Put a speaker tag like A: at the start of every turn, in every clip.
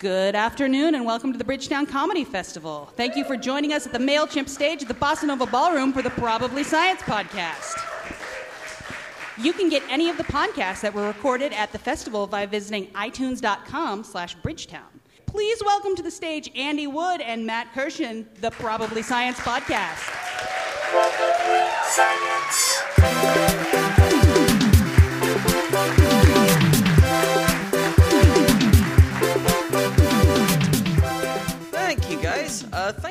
A: Good afternoon and welcome to the Bridgetown Comedy Festival. Thank you for joining us at the MailChimp stage at the Bossa Nova Ballroom for the Probably Science podcast. You can get any of the podcasts that were recorded at the festival by visiting itunes.com slash bridgetown. Please welcome to the stage Andy Wood and Matt Kirshen, the Probably Science podcast.
B: Thank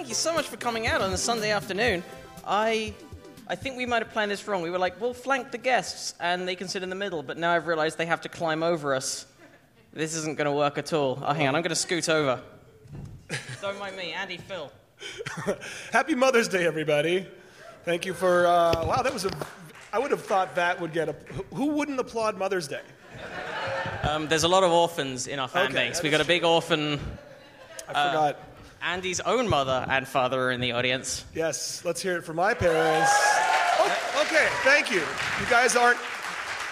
B: you so much for coming out on a Sunday afternoon. I, I think we might have planned this wrong. We were like, we'll flank the guests, and they can sit in the middle. But now I've realized they have to climb over us. This isn't going to work at all. Oh, hang on, I'm going to scoot over. Don't mind me, Andy, Phil.
C: Happy Mother's Day, everybody. Thank you for, uh, wow, that was a, I would have thought that would get a, who wouldn't applaud Mother's Day?
B: Um, there's a lot of orphans in our fan
C: Okay,
B: base. We've got a big orphan.
C: I forgot.
B: Andy's own mother and father are in the audience.
C: Yes, let's hear it for my parents. Oh, okay, thank you. You guys aren't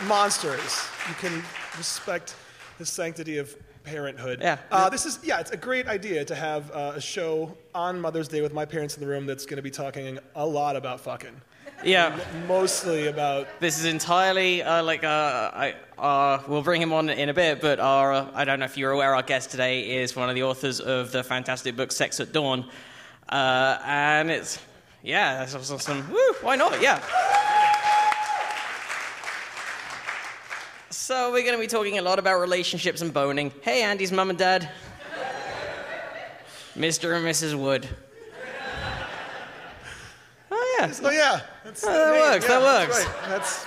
C: monsters. You can respect the sanctity of parenthood.
B: Yeah.
C: Uh, this is, yeah, it's a great idea to have uh, a show on Mother's Day with my parents in the room that's going to be talking a lot about fucking.
B: Yeah.
C: Mostly about
B: This is entirely uh, like uh, I, uh, we'll bring him on in a bit, but our uh, I don't know if you're aware, our guest today is one of the authors of the fantastic book Sex at Dawn, uh, and it's yeah, that's awesome. Woo, why not? Yeah. So we're going to be talking a lot about relationships and boning. Hey, Andy's mum and dad, Mr. and Mrs. Wood. Oh yeah.
C: Oh yeah, that's
B: Oh, that
C: name.
B: works,
C: Yeah,
B: that
C: that's
B: works.
C: right. That's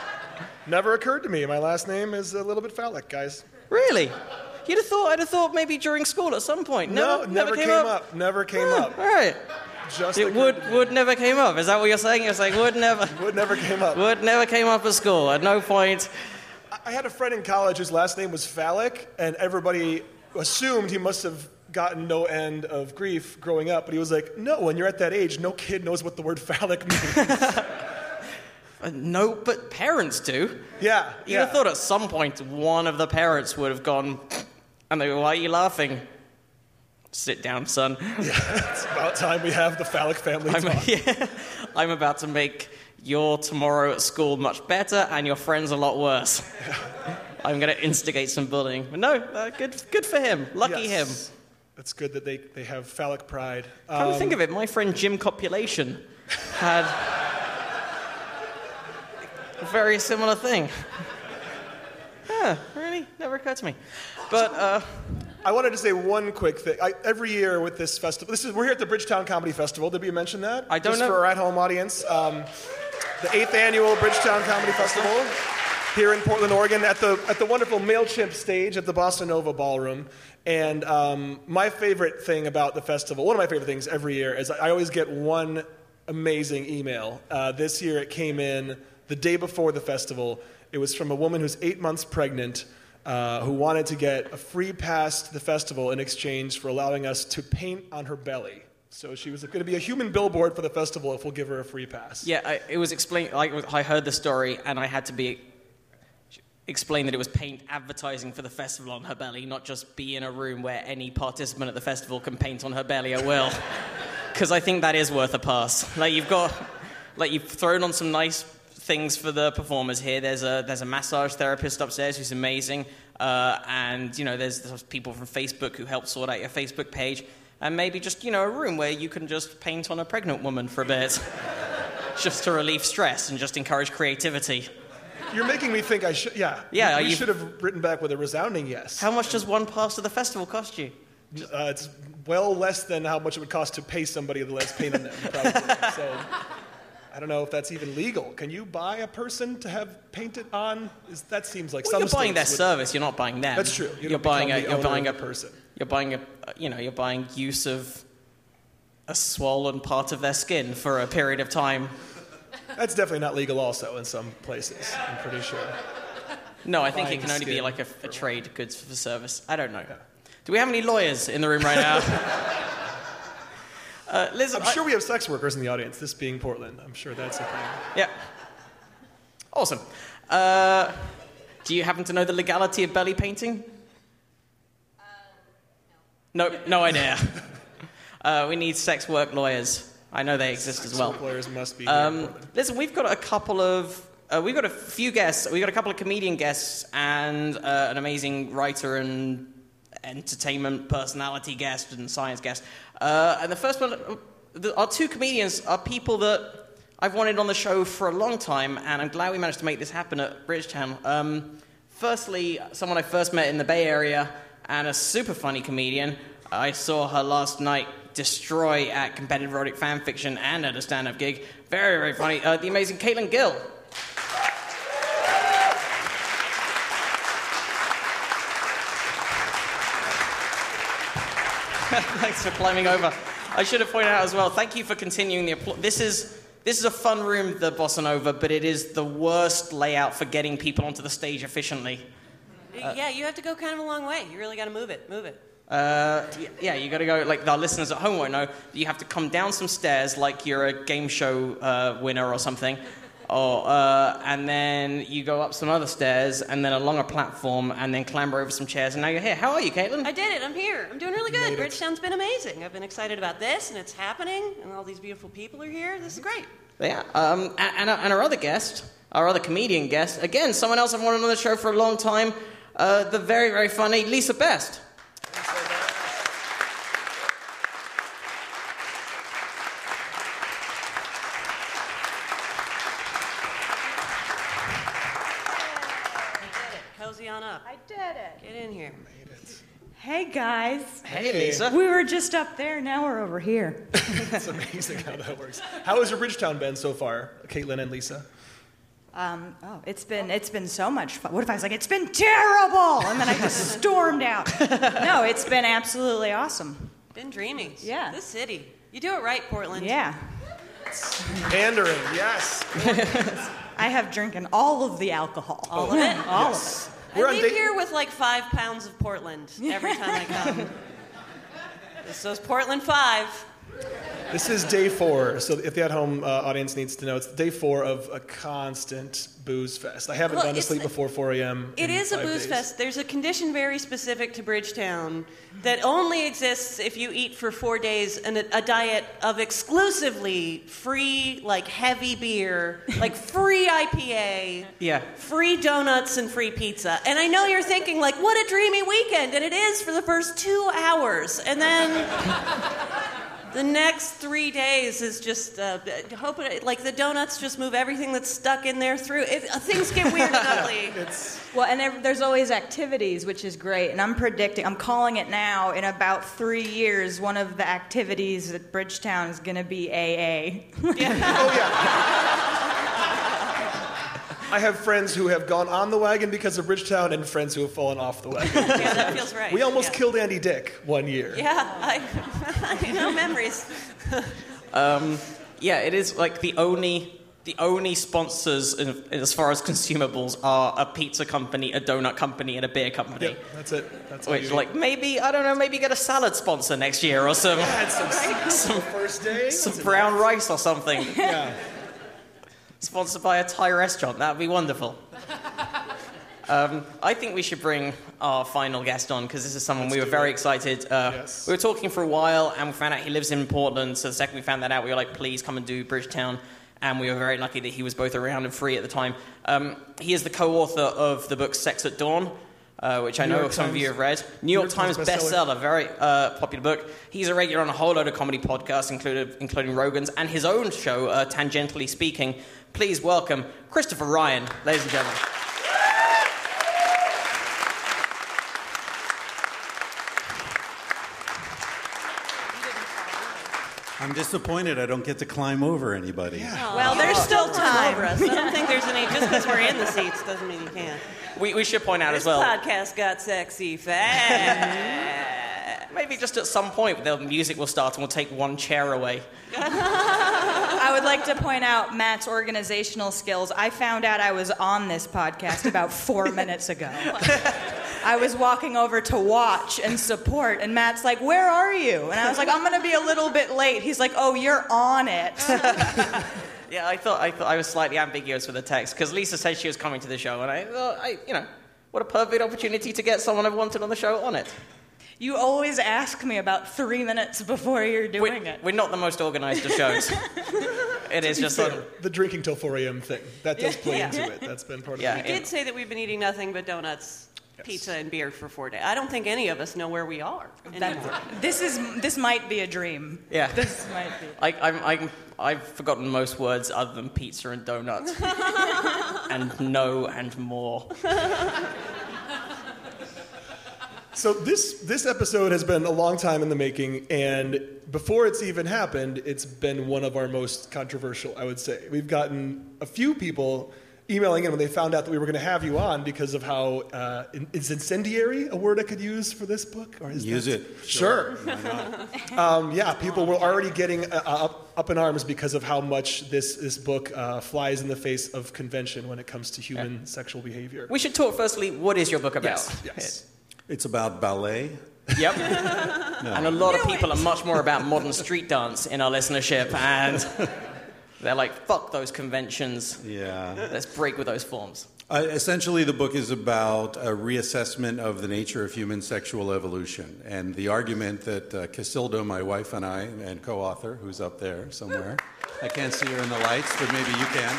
C: never occurred to me. My last name is a little bit phallic, guys.
B: Really? You'd have thought I'd have thought maybe during school at some point.
C: No,
B: Never,
C: never, came, up? Never came up.
B: All right.
C: Just
B: It would would never came up. Is that what you're saying? You're saying would never
C: would never came up.
B: would never came up at school. At no point.
C: I had a friend in college whose last name was phallic, and everybody assumed he must have gotten no end of grief growing up. But he was like, "No, when you're at that age, no kid knows what the word phallic means."
B: Uh, no, but parents do.
C: yeah,
B: You'd
C: yeah.
B: have thought at some point one of the parents would have gone, and they go, "Why are you laughing?" Sit down, son.
C: Yeah, it's about time we have the phallic family
B: I'm,
C: talk.
B: yeah, I'm about to make your tomorrow at school much better and your friends a lot worse. I'm going to instigate some bullying. But no, uh, good, good for him. Lucky him.
C: It's good that they, they have phallic pride.
B: Come to
C: Um,
B: think of it, my friend Jim Copulation had a very similar thing. Yeah, really? Never occurred to me. But, uh,
C: I wanted to say one quick thing. I, every year with this festival, this is we're here at the Bridgetown Comedy Festival. Did we mention that?
B: I don't
C: Just
B: know.
C: for our at-home audience, um, the eighth annual Bridgetown Comedy Festival here in Portland, Oregon, at the at the wonderful Mailchimp stage at the Bossa Nova Ballroom. And um, my favorite thing about the festival, one of my favorite things every year, is I always get one amazing email. Uh, this year it came in the day before the festival. It was from a woman who's eight months pregnant uh, who wanted to get a free pass to the festival in exchange for allowing us to paint on her belly. So she was going to be a human billboard for the festival if we'll give her a free pass.
B: yeah, I, it was explained, like, I heard the story and I had to be explain that it was paint advertising for the festival on her belly, not just be in a room where any participant at the festival can paint on her belly at will. Because I think that is worth a pass. Like you've got, like you've thrown on some nice things for the performers here. There's a there's a massage therapist upstairs who's amazing, uh, and you know there's, there's people from Facebook who help sort out your Facebook page, and maybe just you know a room where you can just paint on a pregnant woman for a bit, just to relieve stress and just encourage creativity.
C: You're making me think I should. Yeah.
B: Yeah,
C: We
B: you-
C: should have written back with a resounding yes.
B: How much does one pass to the festival cost you?
C: Uh, it's well less than how much it would cost to pay somebody lets paint on them. Probably. so I don't know if that's even legal. Can you buy a person to have painted on? Is, that seems like
B: Well,
C: some
B: you're buying their
C: would-
B: service. You're not buying them.
C: That's true. You
B: are buying a.
C: the
B: You're buying a
C: person.
B: You're buying a. You know, you're buying use of a swollen part of their skin for a period of time.
C: That's definitely not legal. Also, in some places, I'm pretty sure.
B: No, I think it can only be
C: skin
B: like a, a trade goods for service. I don't know. Do we have any lawyers in the room right now? uh, Liz,
C: I'm
B: I-
C: sure we have sex workers in the audience. This being Portland, I'm sure that's a thing.
B: Yeah. Awesome. Uh, do you happen to know the legality of belly painting? No, no idea. uh, we need sex work lawyers. I know they exist as well.
C: Players must be.
B: Um, listen, we've got a couple of. Uh, we've got a few guests. We've got a couple of comedian guests and uh, an amazing writer and entertainment personality guest and science guest. Uh, and the first one, the, our two comedians are people that I've wanted on the show for a long time, and I'm glad we managed to make this happen at Bridgetown. Um, firstly, someone I first met in the Bay Area and a super funny comedian. I saw her last night destroy at competitive erotic fan fiction and at a stand up gig. Very, very funny. Uh, the amazing Caitlin Gill. Thanks for climbing over. I should have pointed out as well. Thank you for continuing the applause. This is this is a fun room, the Bossa Nova, but it is the worst layout for getting people onto the stage efficiently.
D: yeah, you have to go kind of a long way. You really got to move it. Move it.
B: Uh, yeah, you got to go. Like our listeners at home won't know. You have to come down some stairs, like you're a game show uh, winner or something, or uh, and then you go up some other stairs, and then along a platform, and then clamber over some chairs, and now you're here. How are you, Caitlin?
D: I did it. I'm here. I'm doing really good. Bridgetown's been amazing. I've been excited about this, and it's happening, and all these beautiful people are here. This is great.
B: Yeah, um, and, and, our- and our other guest, our other comedian guest, again, someone else I've wanted on the show for a long time, uh, the very, very funny Lisa Best.
D: I did it. Cozy on up.
E: I did it.
D: Get in here. Made it.
E: Hey guys.
B: Hey, Lisa.
E: We were just up there, now we're over here.
C: It's amazing how that works. How has your Bridgetown been so far, Caitlin and Lisa?
E: Um, oh, it's been it's been so much fun. What if I was like, it's been terrible, and then I just stormed out? No, it's been absolutely awesome.
D: Been dreamy.
E: Yeah.
D: This city. You do it right, Portland.
E: Yeah,
C: Pandering, yes.
E: I have drinking all of the alcohol.
D: All of it.
E: all of it.
C: We're
D: I leave
C: date-
D: here with like five pounds of Portland every time I come. this is Portland five.
C: This is day four. So if the at-home uh, audience needs to know, it's day four of a constant booze fest. I haven't
D: Well,
C: gone to sleep before 4 a.m.
D: It is a booze
C: days.
D: fest. There's a condition very specific to Bridgetown that only exists if you eat for four days and a, a diet of exclusively free, like heavy beer, like free IPA,
B: Yeah.
D: free donuts, and free pizza. And I know you're thinking, like, what a dreamy weekend, and it is for the first two hours, and then. The next three days is just uh, hoping, like the donuts just move everything that's stuck in there through. It, uh, things get weird and ugly. It's...
E: Well, and there, there's always activities, which is great. And I'm predicting, I'm calling it now. In about three years, one of the activities at Bridgetown is going to be AA.
C: Oh, yeah. I have friends who have gone on the wagon because of Bridgetown and friends who have fallen off the wagon.
D: Yeah, that feels right.
C: We almost
D: yeah.
C: killed Andy Dick one year.
D: Yeah, I, you know memories.
B: Um, yeah, it is like the only the only sponsors in, as far as consumables are a pizza company, a donut company, and a beer company.
C: Yep, that's it. That's all
B: Which,
C: you
B: like, maybe I don't know, maybe get a salad sponsor next year or some
C: had some, some first day.
B: some
C: What's it-
B: brown rice or something.
C: Yeah.
B: Sponsored by a Thai restaurant. That'd be wonderful. Um, I think we should bring our final guest on because this is someone we were very
C: it.
B: excited. Uh,
C: Yes.
B: We were talking for a while and we found out he lives in Portland. So the second we found that out, we were like, please come and do Bridgetown. And we were very lucky that he was both around and free at the time. Um, he is the co author of the book Sex at Dawn. Uh, which I
C: New
B: know
C: York
B: some of you have read. New York, Times,
C: Times bestseller.
B: bestseller, very uh, popular book. He's a regular on a whole load of comedy podcasts, including, including Rogan's and his own show, uh, Tangentially Speaking. Please welcome Christopher Ryan, ladies and gentlemen.
F: I'm disappointed I don't get to climb over anybody.
E: Well, there's still
D: Over
E: time.
D: us. I don't think there's any. Just because we're in the seats doesn't mean you can't.
B: We, we should point out
D: This
B: as well, This
D: podcast got sexy fast.
B: maybe just at some point the music will start and we'll take one chair away.
E: I would like to point out Matt's organizational skills. I found out I was on this podcast about four minutes ago. I was walking over to watch and support, and Matt's like, Where are you? And I was like, I'm going to be a little bit late. He's like, Oh, you're on it.
B: Yeah, I thought I thought I was slightly ambiguous with the text because Lisa said she was coming to the show, and I thought, I, you know, what a perfect opportunity to get someone I've wanted on the show on it.
E: You always ask me about three minutes before you're doing
B: We're,
E: it.
B: we're not the most organized of shows. it is just
C: Fair.
B: on.
C: the drinking till 4 a.m. thing. That does play
D: Yeah.
C: into it. That's been part of
B: Yeah,
C: it.
D: We did say that we've been eating nothing but donuts, pizza, and beer for four days. I don't think any of us know where we are anymore.
E: this is this might be a dream.
B: Yeah.
E: This might be.
B: I, I'm, I'm, I've forgotten most words other than pizza and donuts. and no and more.
C: So this this episode has been a long time in the making, and before it's even happened, it's been one of our most controversial. I would say we've gotten a few people emailing in when they found out that we were going to have you on because of how uh, is incendiary a word I could use for this book or is
F: Use
C: that-
F: it.
C: Sure. um, yeah, people were already getting uh, up, up in arms because of how much this this book uh, flies in the face of convention when it comes to human sexual behavior.
B: We should talk firstly what is your book about?
C: yes, yes.
F: It's about ballet.
B: Yep. And a lot of people are much more about modern street dance in our listenership, and they're like, fuck those conventions.
F: Yeah.
B: Let's break with those forms.
F: Uh, essentially, the book is about a reassessment of the nature of human sexual evolution. And the argument that uh, Cacilda, my wife, and I, and co author, who's up there somewhere, I can't see her in the lights, but maybe you can.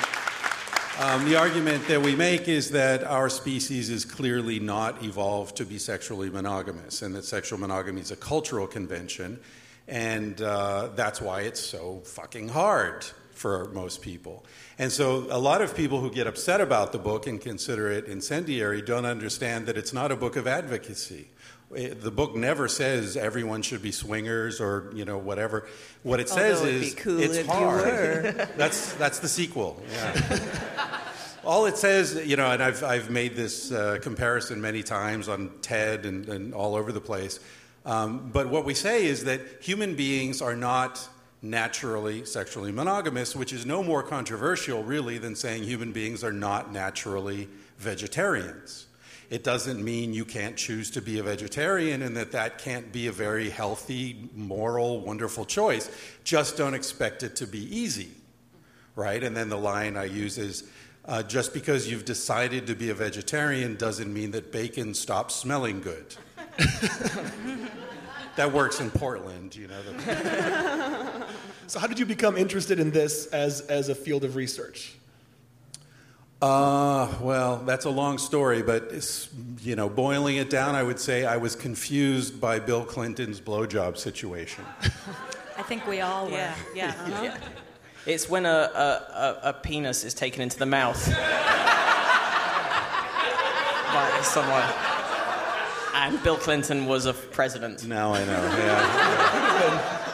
F: Um, the argument that we make is that our species is clearly not evolved to be sexually monogamous, and that sexual monogamy is a cultural convention, and uh, that's why it's so fucking hard for most people. And so, a lot of people who get upset about the book and consider it incendiary don't understand that it's not a book of advocacy. It- the book never says everyone should be swingers or you know whatever. What it says
D: Although
F: is
D: cool
F: it's hard. That's that's the sequel. Yeah. All it says, you know, and I've, I've made this uh, comparison many times on TED and, and all over the place. Um, but what we say is that human beings are not naturally sexually monogamous, which is no more controversial, really, than saying human beings are not naturally vegetarians. It doesn't mean you can't choose to be a vegetarian and that that can't be a very healthy, moral, wonderful choice. Just don't expect it to be easy right? And then the line I use is uh, just because you've decided to be a vegetarian doesn't mean that bacon stops smelling good. that works in Portland, you know. The,
C: So, how did you become interested in this as, as a field of research?
F: uh, well, that's a long story, but it's, you know, boiling it down, I would say I was confused by Bill Clinton's blowjob situation.
E: I think we all were.
D: Yeah, yeah. uh-huh.
B: It's when a, a, a, a penis is taken into the mouth by someone. And Bill Clinton was a president.
F: Now I know. Yeah.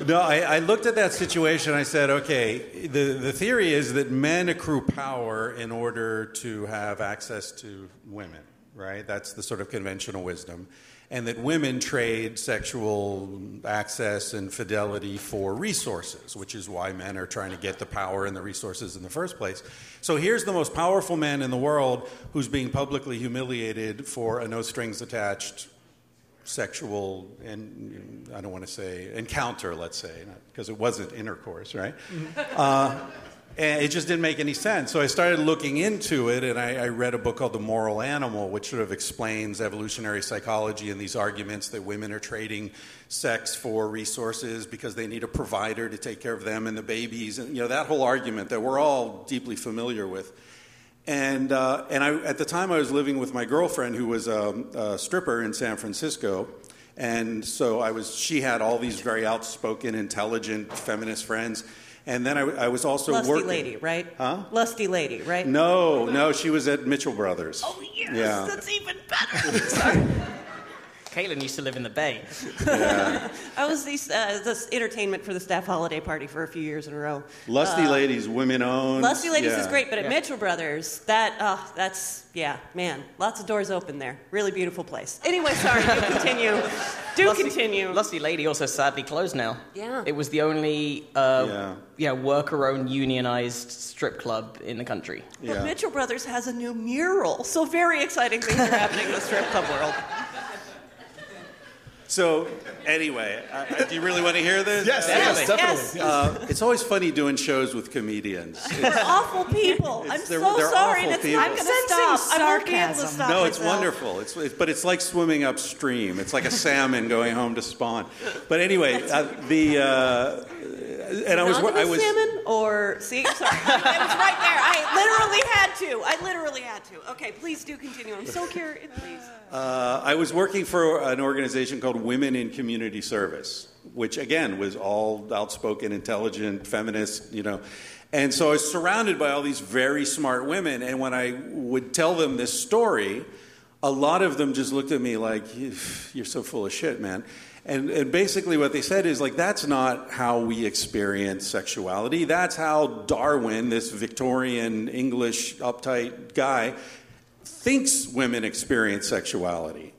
F: no, I, I looked at that situation. I said, okay, the, the theory is that men accrue power in order to have access to women, right? That's the sort of conventional wisdom. And that women trade sexual access and fidelity for resources, which is why men are trying to get the power and the resources in the first place. So here's the most powerful man in the world who's being publicly humiliated for a no strings attached sexual and I don't want to say encounter, let's say, because it wasn't intercourse, right? Uh, and it just didn't make any sense. So I started looking into it, and I, I read a book called The Moral Animal, which sort of explains evolutionary psychology and these arguments that women are trading sex for resources because they need a provider to take care of them and the babies, and you know that whole argument that we're all deeply familiar with. And, uh, and I, at the time, I was living with my girlfriend, who was a, a stripper in San Francisco. And so I was, she had all these very outspoken, intelligent, feminist friends. And then I, I was also
D: Lusty
F: working.
D: lady, right?
F: Huh?
D: Lusty lady, right?
F: No, no, she was at Mitchell Brothers.
D: Oh, yes,
F: Yeah.
D: that's even better. Sorry.
B: Caitlin used to live in the Bay.
D: I was the, uh, this entertainment for the staff holiday party for a few years in a row.
F: Lusty Ladies, women owned.
D: Lusty Ladies
F: yeah.
D: is great, but at
B: Yeah.
D: Mitchell Brothers, that uh, that's yeah, man, lots of doors open there. Really beautiful place. Anyway, sorry. Do continue. Do
B: Lusty-
D: continue.
B: Lusty Lady also sadly closed now.
D: Yeah.
B: It was the only uh,
F: Yeah.
B: yeah. worker-owned unionized strip club in the country.
D: But Mitchell Brothers has a new mural, so very exciting things are happening in the strip club world.
F: So, anyway, uh, do you really want to hear this?
C: Yes, yes, definitely.
D: Yes.
F: Uh, it's always funny doing shows with comedians.
D: They're awful people. I'm
F: they're-
D: so
F: they're
D: sorry.
F: awful
D: and it's
F: people.
D: not going to stop. I won't to
E: sarcasm.
D: stop
F: No, it's
D: myself.
F: wonderful. It's, it's but it's like swimming upstream. It's like a salmon going home to spawn. But anyway, uh, the uh, and I was I was
D: salmon or see, sorry, it was right there. I literally had to. I literally had to. Okay, please do continue. I'm so curious. Please.
F: uh, I was working for an organization called Women in Community Service, which again was all outspoken, intelligent, feminist, you know. And so I was surrounded by all these very smart women, and when I would tell them this story, a lot of them just looked at me like, "You're so full of shit, man." And, and basically, what they said is like, that's not how we experience sexuality. That's how Darwin, this Victorian English uptight guy, thinks women experience sexuality.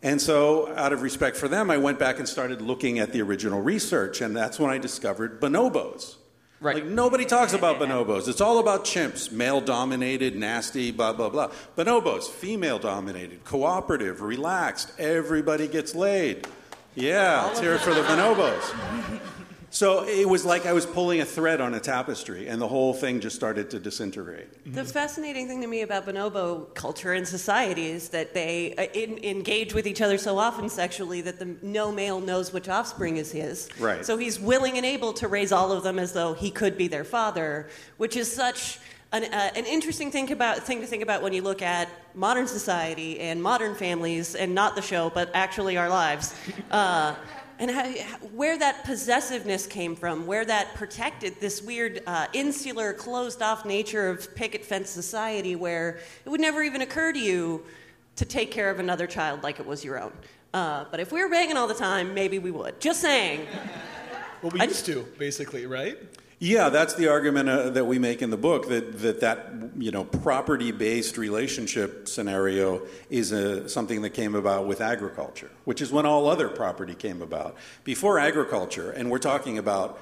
F: And so, out of respect for them, I went back and started looking at the original research, and that's when I discovered bonobos.
B: Right.
F: Like, nobody talks about bonobos. It's all about chimps, male dominated, nasty, blah, blah, blah. Bonobos, female dominated, cooperative, relaxed, everybody gets laid. Yeah, let's hear it for the bonobos. So it was like I was pulling a thread on a tapestry, and the whole thing just started to disintegrate.
D: The fascinating thing to me about bonobo culture and society is that they uh, in, engage with each other so often sexually that the, no male knows which offspring is his.
F: Right.
D: So he's willing and able to raise all of them as though he could be their father, which is such an, uh, an interesting thing about thing to think about when you look at modern society and modern families, and not the show, but actually our lives. Uh, and how, where that possessiveness came from, where that protected this weird uh, insular, closed off nature of picket fence society, where it would never even occur to you to take care of another child like it was your own. Uh, but if we were banging all the time, maybe we would. Just saying.
C: Well, we
D: I-
C: used to, basically, right?
F: Yeah, that's the argument uh, that we make in the book that that, that you know property-based relationship scenario is a, something that came about with agriculture, which is when all other property came about. Before agriculture, and we're talking about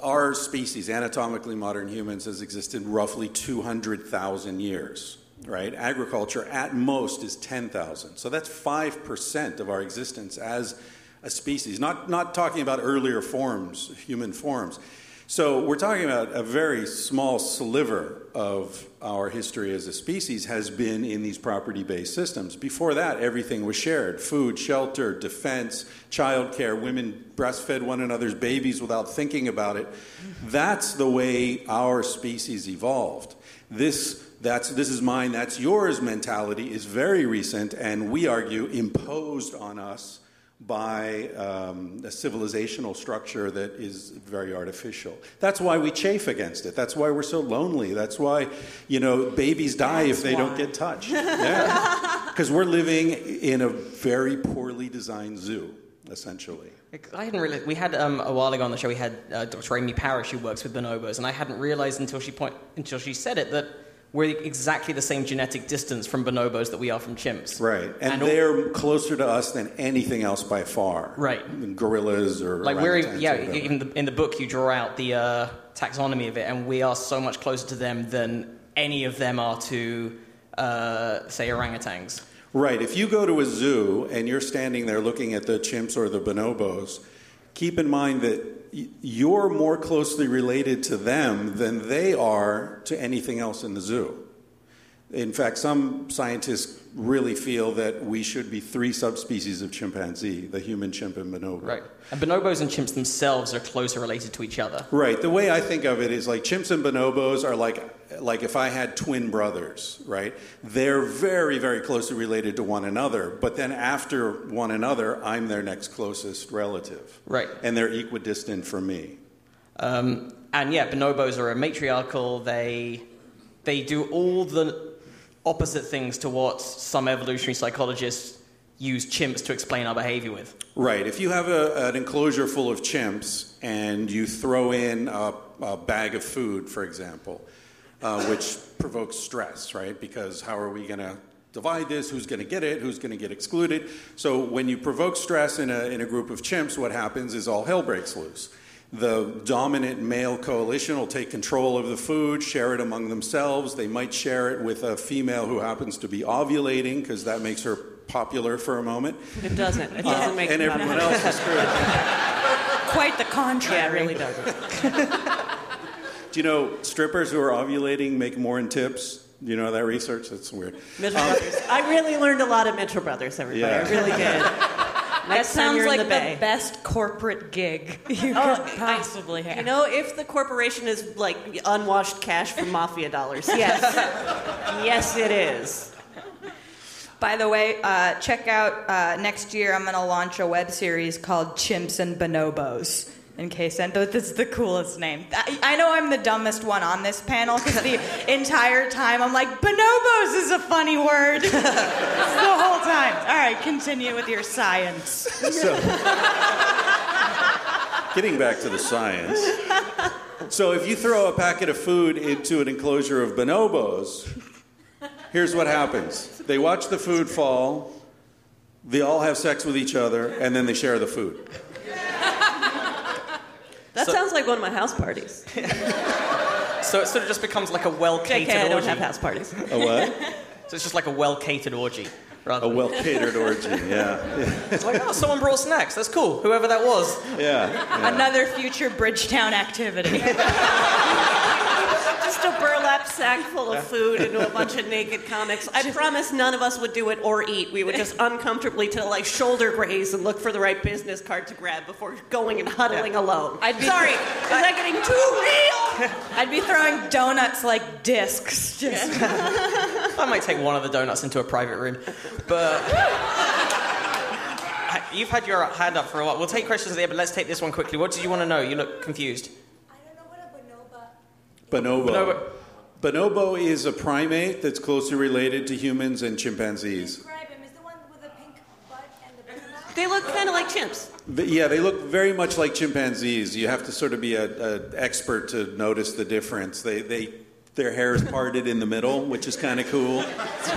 F: our species, anatomically modern humans, has existed roughly 200,000 years. Right? Agriculture at most is 10,000. So that's 5% of our existence as a species. Not, not talking about earlier forms, human forms. So we're talking about a very small sliver of our history as a species has been in these property-based systems. Before that, everything was shared: food, shelter, defense, childcare. Women breastfed one another's babies without thinking about it. That's the way our species evolved. This that's this is mine, that's yours mentality is very recent, and we argue imposed on us by um, a civilizational structure that is very artificial. That's why we chafe against it. That's why we're so lonely. That's why, you know, babies die if they don't get touched. Yeah. Because we're living in a very poorly designed zoo, essentially.
B: I hadn't really. We had um, a while ago on the show. We had uh, Dr. Amy Parish who works with bonobos, and I hadn't realized until she point until she said it that we're exactly the same genetic distance from bonobos that we are from chimps.
F: Right. And,
B: And
F: they're closer to us than anything else by far.
B: Right.
F: Gorillas or
B: Like we're yeah.
F: or.
B: In the, in the book, you draw out the uh, taxonomy of it, and we are so much closer to them than any of them are to, uh, say, orangutans.
F: Right. If you go to a zoo and you're standing there looking at the chimps or the bonobos, keep in mind that you're more closely related to them than they are to anything else in the zoo. In fact, some scientists really feel that we should be three subspecies of chimpanzee the human chimp and bonobo.
B: Right. And bonobos and chimps themselves are closer related to each other.
F: Right. The way I think of it is like chimps and bonobos are like like if I had twin brothers, right? They're very very closely related to one another, but then after one another, I'm their next closest relative.
B: Right.
F: And they're equidistant from me.
B: Um, and yeah, bonobos are a matriarchal. They they do all the opposite things to what some evolutionary psychologists use chimps to explain our behavior with.
F: Right. If you have a, an enclosure full of chimps and you throw in a, a bag of food, for example, uh, which provokes stress, right? Because how are we going to divide this? Who's going to get it? Who's going to get excluded? So when you provoke stress in a, in a group of chimps, what happens is all hell breaks loose. The dominant male coalition will take control of the food, share it among themselves. They might share it with a female who happens to be ovulating because that makes her popular for a moment,
D: It doesn't. It uh, doesn't make
F: and everyone else is screwed.
E: Quite the
D: Yeah,
E: contrary.
D: it really doesn't.
F: Do you know strippers who are ovulating make more in tips? Do you know that research? That's weird.
D: Mitchell Brothers. Um, I really learned a lot of Mitchell Brothers, everybody.
F: Yeah.
D: I really did.
E: That sounds like the,
D: the,
E: best corporate gig you
D: Oh,
E: could possibly have.
D: You know, if the corporation is like unwashed cash from mafia dollars, yes. yes, it is.
E: By the way, uh, check out uh, next year. I'm going to launch a web series called Chimps and Bonobos. In case I thought this is the coolest name. I, I know I'm the dumbest one on this panel because the entire time I'm like, bonobos is a funny word. the whole time. All right, continue with your science.
F: So, getting back to the science. So, if you throw a packet of food into an enclosure of bonobos, here's what happens they watch the food fall, they all have sex with each other, and then they share the food.
D: That
B: So-
D: sounds like one of my house parties.
B: So it sort of just becomes like a well
D: JK,
B: catered
D: I don't
B: orgy.
D: have house parties.
F: A what?
B: So it's just like a well catered orgy. Rather
F: A well catered orgy, yeah.
B: It's like, oh, someone brought snacks. That's cool. Whoever that was.
F: Yeah. yeah.
E: Another future Bridgetown activity.
D: Just a burlap sack full of food into a bunch of naked comics. I promise none of us would do it or eat. We would just uncomfortably to like shoulder graze and look for the right business card to grab before going and huddling alone.
E: I'd be-
D: Sorry, is that getting too real?
E: I'd be throwing donuts like discs. Just
B: I might take one of the donuts into a private room. But. You've had your hand up for a while. We'll take questions there, but let's take this one quickly. What did you want to know? You look confused.
G: I don't know what a bonobo.
F: Bonobo.
B: Bonobo.
F: Bonobo is a primate that's closely related to humans and chimpanzees.
G: Describe him. Is the one with the pink butt and the big mouth?
D: They look kind of like chimps.
F: But yeah, they look very much like chimpanzees. You have to sort of be an expert to notice the difference. They, they, their hair is parted in the middle, which is kind of cool.
D: Um,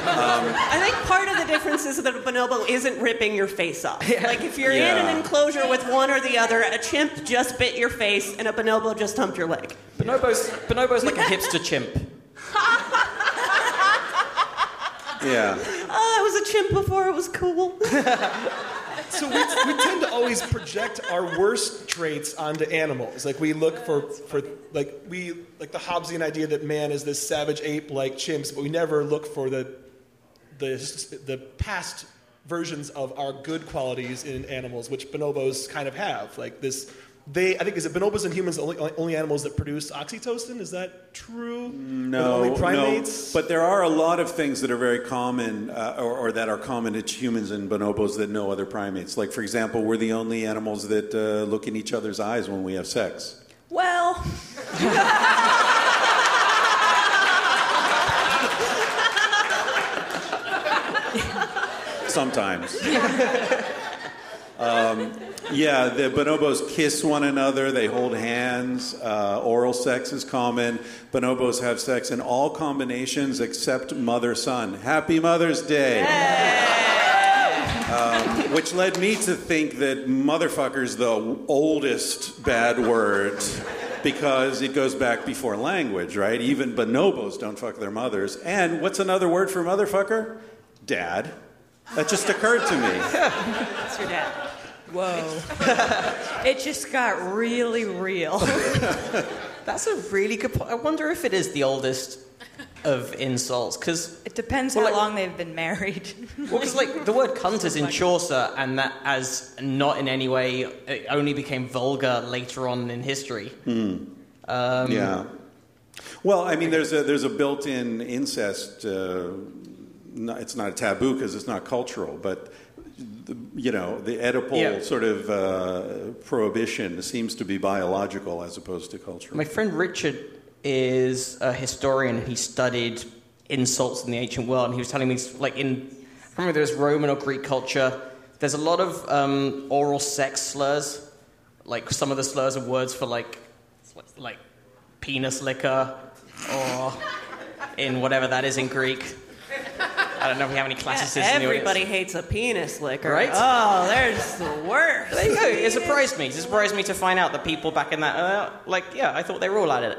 D: I think part of the difference is that a bonobo isn't ripping your face off. Like if you're in an enclosure with one or the other, a chimp just bit your face and a bonobo just humped your leg.
B: Bonobo's, Bonobo's like a hipster chimp.
F: Yeah.
D: Oh, I was a chimp before it was cool.
C: So we, we tend to always project our worst traits onto animals. Like we look for, for like we like the Hobbesian idea that man is this savage ape like chimps, but we never look for the the the past versions of our good qualities in animals, which bonobos kind of have. Like this, they I think is it bonobos and humans the only only animals that produce oxytocin? Is that true? Or the
F: No,
C: only
F: no.
C: primates.
F: But there are a lot of things that are very common, uh, or, or that are common to humans and bonobos that no other primates. Like, for example, we're the only animals that uh, look in each other's eyes when we have sex.
E: well,
F: Sometimes. um, yeah, the bonobos kiss one another. They hold hands. Uh, oral sex is common. Bonobos have sex in all combinations except mother son. Happy Mother's Day. Um, which led me to think that motherfucker's the oldest bad word because it goes back before language, right? Even bonobos don't fuck their mothers. And what's another word for motherfucker? Dad. That just occurred to me.
D: That's your dad.
E: Whoa. it just got really real.
B: That's a really good point. I wonder if it is the oldest of insults, because
E: It depends
B: Well,
E: how
B: like-
E: long they've been married.
B: well, 'cause, like the word cunt is in Chaucer, and that as not in any way it only became vulgar later on in history.
F: yeah. Well, I mean, there's a there's a built-in incest. Uh, no, it's not a taboo because it's not cultural, but the, you know, the Oedipal
B: Yeah.
F: sort of uh, prohibition seems to be biological as opposed to cultural.
B: My friend Richard is a historian. He studied insults in the ancient world, and he was telling me, like in, I remember was Roman or Greek culture. There's a lot of um, oral sex slurs. Like some of the slurs are words for like, like penis licker, or in whatever that is in Greek. I don't know if we have any classicists in the audience.
D: Everybody hates a penis licker.
B: Right?
D: Oh, they're just the worst.
B: There you go. It surprised me. It surprised me to find out that people back in that, uh, like, yeah, I thought they were all at it.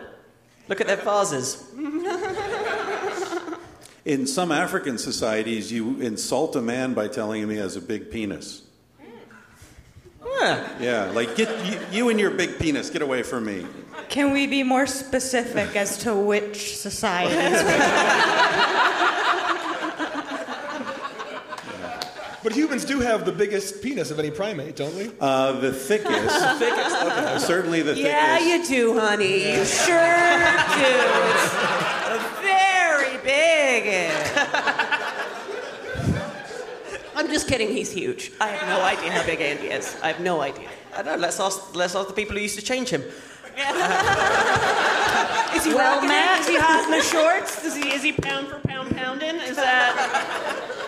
B: Look at their vases.
F: In some African societies, you insult a man by telling him he has a big penis. Yeah, like get you, you and your big penis, get away from me.
E: Can we be more specific as to which societies?
C: But humans do have the biggest penis of any primate, don't we?
F: Uh, the thickest,
C: thickest. Okay.
F: certainly the
D: Yeah,
F: thickest.
D: Yeah, you do, honey. You sure do. It's very big. I'm just kidding. He's huge. I have no idea how big Andy is. I have no idea.
B: I don't know. Let's ask. Let's ask the people who used to change him.
D: Is he
E: Well,
D: rocking
E: Matt-
D: it? Is he Hosma shorts? Is he is he pound for pound pounding? Is that?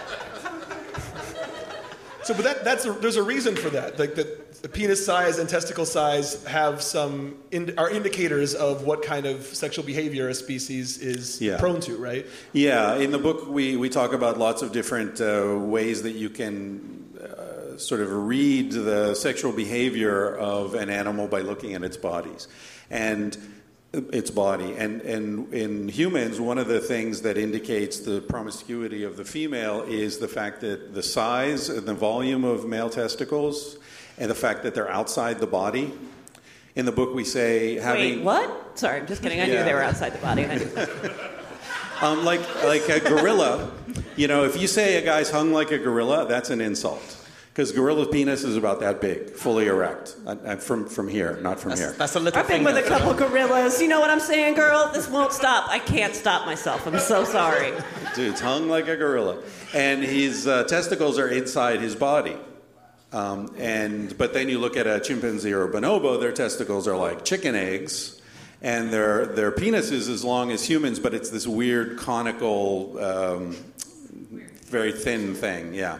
C: So, but that, that's a, there's a reason for that. Like the, the penis size and testicle size have some in, are indicators of what kind of sexual behavior a species is
F: Yeah.
C: prone to, right?
F: Yeah, in the book we, we talk about lots of different uh, ways that you can uh, sort of read the sexual behavior of an animal by looking at its bodies and its body. And, and in humans, one of the things that indicates the promiscuity of the female is the fact that the size and the volume of male testicles and the fact that they're outside the body. In the book, we say having.
D: Wait, what? Sorry, I'm just kidding. I knew they were outside the body. I knew.
F: Um, like like a gorilla, you know, if you say a guy's hung like a gorilla, that's an insult. Because gorilla penis is about that big, fully erect. I, I, from from here, not from
B: That's,
F: here.
B: that's a little
D: I've been
B: finger.
D: with a couple gorillas. You know what I'm saying, girl? This won't stop. I can't stop myself. I'm so sorry.
F: Dude's hung like a gorilla, and his uh, testicles are inside his body. Um, and but then you look at a chimpanzee or a bonobo, their testicles are like chicken eggs, and their their penis is as long as humans, but it's this weird conical. Um, very thin thing, yeah.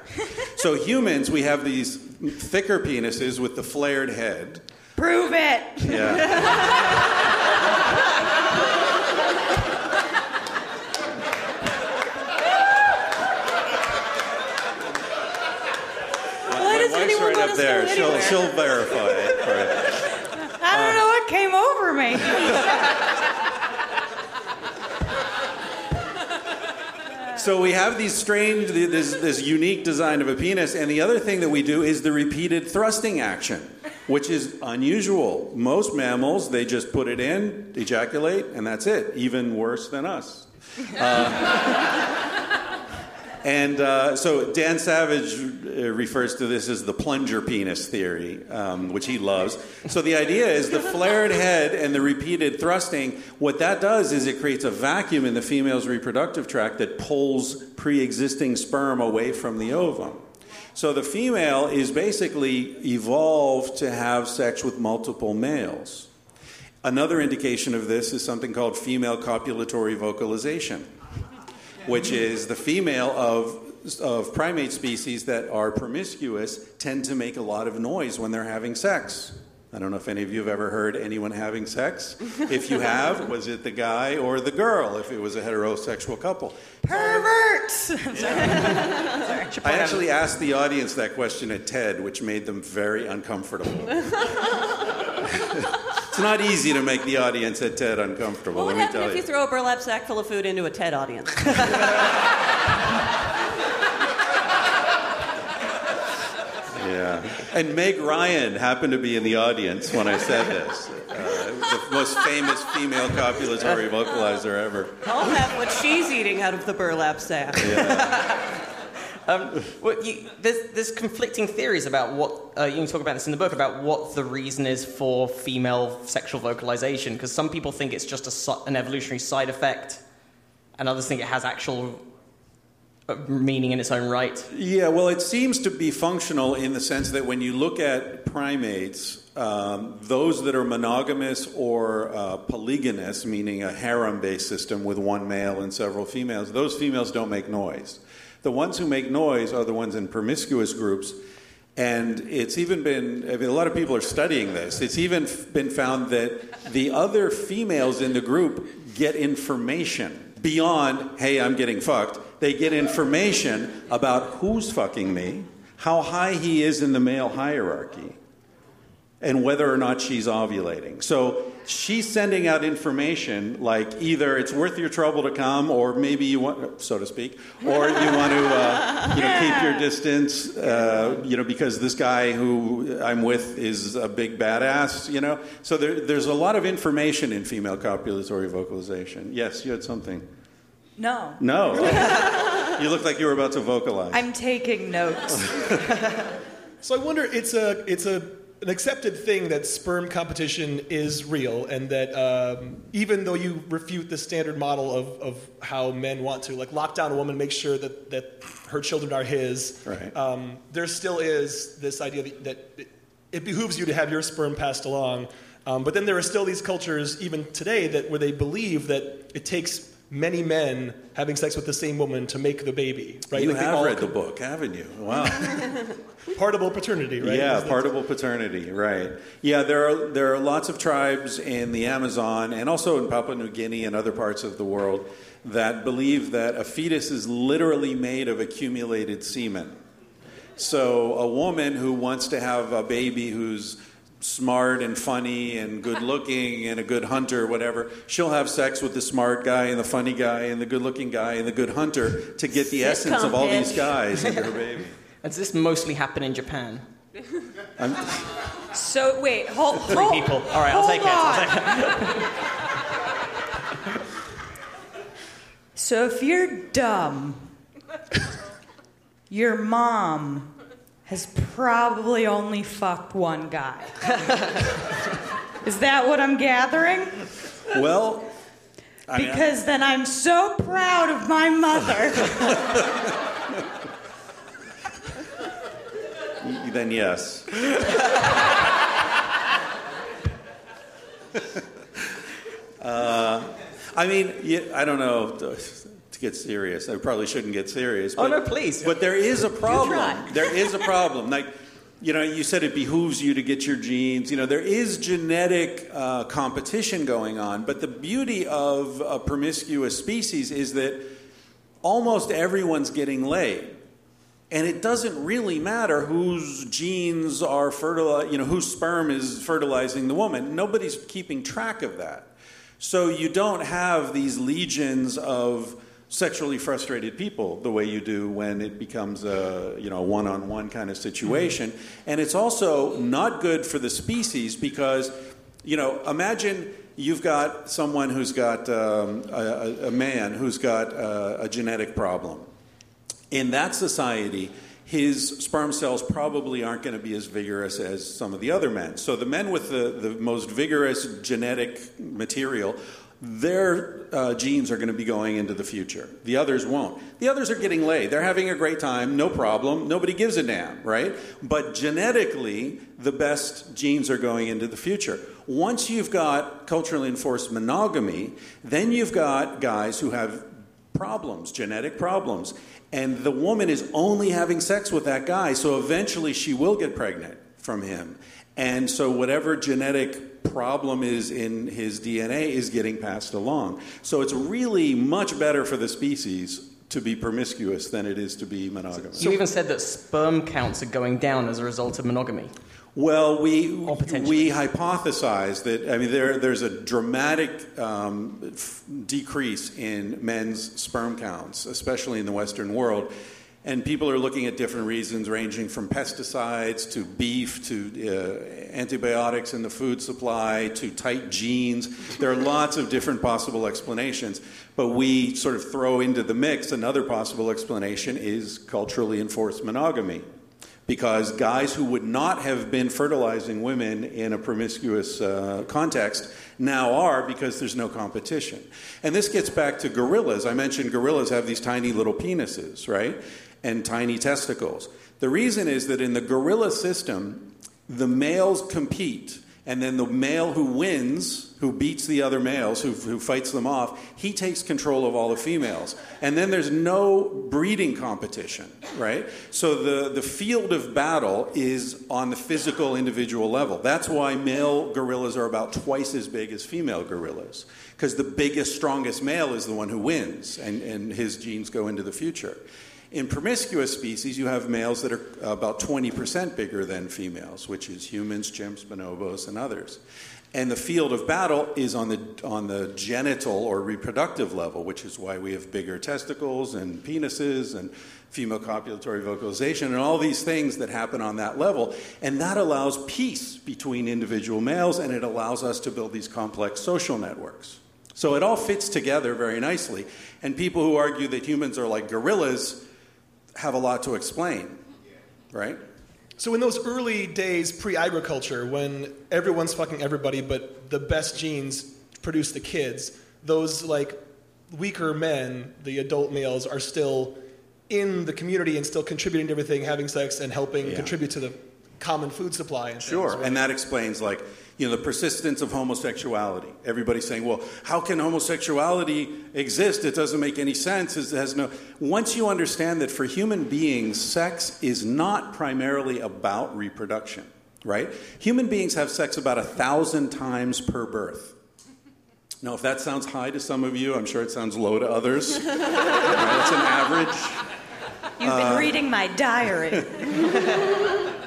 F: so humans, we have these thicker penises with the flared head.
E: Prove it.
F: Yeah.
D: Why does
F: My wife's
D: anyone
F: right up there. She'll,
D: anywhere?
F: she'll verify it. Right.
E: I don't know what came over me.
F: So we have these strange, this, this unique design of a penis, and the other thing that we do is the repeated thrusting action, which is unusual. Most mammals, they just put it in, ejaculate, and that's it. Even worse than us. Uh, and uh, so Dan Savage uh, refers to this as the plunger penis theory, um, which he loves. So the idea is the flared head and the repeated thrusting. What that does is it creates a vacuum in the female's reproductive tract that pulls pre-existing sperm away from the ovum. So the female is basically evolved to have sex with multiple males. Another indication of this is something called female copulatory vocalization which is the female of, of primate species that are promiscuous tend to make a lot of noise when they're having sex. I don't know if any of you have ever heard anyone having sex. If you have, was it the guy or the girl if it was a heterosexual couple?
E: Perverts.
F: I actually asked the audience that question at TED, which made them very uncomfortable. it's not easy to make the audience at TED uncomfortable,
D: What would
F: let me
D: happen if you
F: you.
D: throw a burlap sack full of food into a TED audience?
F: Yeah. And Meg Ryan happened to be in the audience when I said this. Uh, the most famous female copulatory vocalizer ever.
D: I'll have what she's eating out of the burlap sack.
B: Um, well, you, there's, there's conflicting theories about what uh, you can talk about this in the book about what the reason is for female sexual vocalization because some people think it's just a, an evolutionary side effect, and others think it has actual uh, meaning in its own right.
F: Yeah, well, it seems to be functional in the sense that when you look at primates, um, those that are monogamous or uh, polygamous, meaning a harem based system with one male and several females, those females don't make noise. The ones who make noise are the ones in promiscuous groups. And it's even been, I mean, a lot of people are studying this. It's even been found that the other females in the group get information beyond, hey, I'm getting fucked. They get information about who's fucking me, how high he is in the male hierarchy. And whether or not she's ovulating. So she's sending out information like either it's worth your trouble to come, or maybe you want, so to speak, or you want to, uh, you know, keep your distance, uh, you know, because this guy who I'm with is a big badass, you know. So there, there's a lot of information in female copulatory vocalization. Yes, you had something.
E: No.
F: No. you look like you were about to vocalize.
E: I'm taking notes.
C: So I wonder, it's a it's a an accepted thing that sperm competition is real, and that um, even though you refute the standard model of, of how men want to, like lock down a woman, make sure that, that her children are his,
F: Right.
C: um, there still is this idea that, that it, it behooves you to have your sperm passed along. Um, but then there are still these cultures, even today, that where they believe that it takes many men having sex with the same woman to make the baby. Right?
F: you
C: Like
F: have read the book, haven't you? Wow.
C: Partible paternity, right?
F: Yeah,
C: Is that-
F: paternity, right. Yeah, there are, there are lots of tribes in the Amazon and also in Papua New Guinea and other parts of the world that believe that a fetus is literally made of accumulated semen. So a woman who wants to have a baby who's smart and funny and good looking and a good hunter, whatever, she'll have sex with the smart guy and the funny guy and the good looking guy and the good hunter to get the essence of all these guys into her baby.
B: Does this mostly happen in Japan?
F: I'm,
E: So wait, hold,
B: Three
E: hold
B: people. All right, I'll take it. I'll
E: on.
B: take it.
E: So if you're dumb, your mom has probably only fucked one guy. Is that what I'm gathering?
F: well, I mean, I-
E: Because then I'm so proud of my mother.
F: then yes. uh, I mean, I don't know get serious. I probably shouldn't get serious.
B: Oh,
F: but-
B: no, please.
F: But there is a problem. There is a problem. Like, you know, you said it behooves you to get your genes. You know, there is genetic uh, competition going on. But the beauty of a promiscuous species is that almost everyone's getting laid. And it doesn't really matter whose genes are fertilized, you know, whose sperm is fertilizing the woman. Nobody's keeping track of that. So you don't have these legions of sexually frustrated people the way you do when it becomes a you know one-on-one kind of situation. And it's also not good for the species because you know imagine you've got someone who's got um, a, a- a man who's got uh, a genetic problem in that society, his sperm cells probably aren't going to be as vigorous as some of the other men. So the men with the, the most vigorous genetic material, their uh, genes are going to be going into the future. The others won't. The others are getting laid. They're having a great time, no problem. Nobody gives a damn, right? But genetically, the best genes are going into the future. Once you've got culturally enforced monogamy, then you've got guys who have problems, genetic problems. And the woman is only having sex with that guy, so eventually she will get pregnant from him. And so whatever genetic problem is in his DNA is getting passed along. So it's really much better for the species to be promiscuous than it is to be monogamous.
B: You even said that sperm counts are going down as a result of monogamy.
F: Well, we we hypothesize that I mean there there's a dramatic um, f- decrease in men's sperm counts, especially in the Western world, and people are looking at different reasons, ranging from pesticides to beef to uh, antibiotics in the food supply to tight jeans. There are lots of different possible explanations, but we sort of throw into the mix another possible explanation is culturally enforced monogamy because guys who would not have been fertilizing women in a promiscuous uh, context now are because there's no competition. And this gets back to gorillas. I mentioned gorillas have these tiny little penises, right? And tiny testicles. The reason is that in the gorilla system, the males compete. And then the male who wins, who beats the other males, who, who fights them off, he takes control of all the females. And then there's no breeding competition, right? So the, the field of battle is on the physical individual level. That's why male gorillas are about twice as big as female gorillas, because the biggest, strongest male is the one who wins, and, and his genes go into the future. In promiscuous species, you have males that are about 20% bigger than females, which is humans, chimps, bonobos, and others. And the field of battle is on the, on the genital or reproductive level, which is why we have bigger testicles and penises and female copulatory vocalization and all these things that happen on that level. And that allows peace between individual males and it allows us to build these complex social networks. So it all fits together very nicely. And people who argue that humans are like gorillas have a lot to explain, right?
C: So in those early days pre-agriculture, when everyone's fucking everybody, but the best genes produce the kids, those like weaker men, the adult males, are still in the community and still contributing to everything, having sex and helping
F: Yeah.
C: contribute to the common food supply. And
F: Sure,
C: things, right?
F: and that explains like you know the persistence of homosexuality. Everybody's saying, "Well, how can homosexuality exist? It doesn't make any sense." It has no. Once you understand that for human beings, sex is not primarily about reproduction, right? Human beings have sex about a thousand times per birth. Now, if that sounds high to some of you, I'm sure it sounds low to others. It's an average.
E: You've been uh, reading my diary.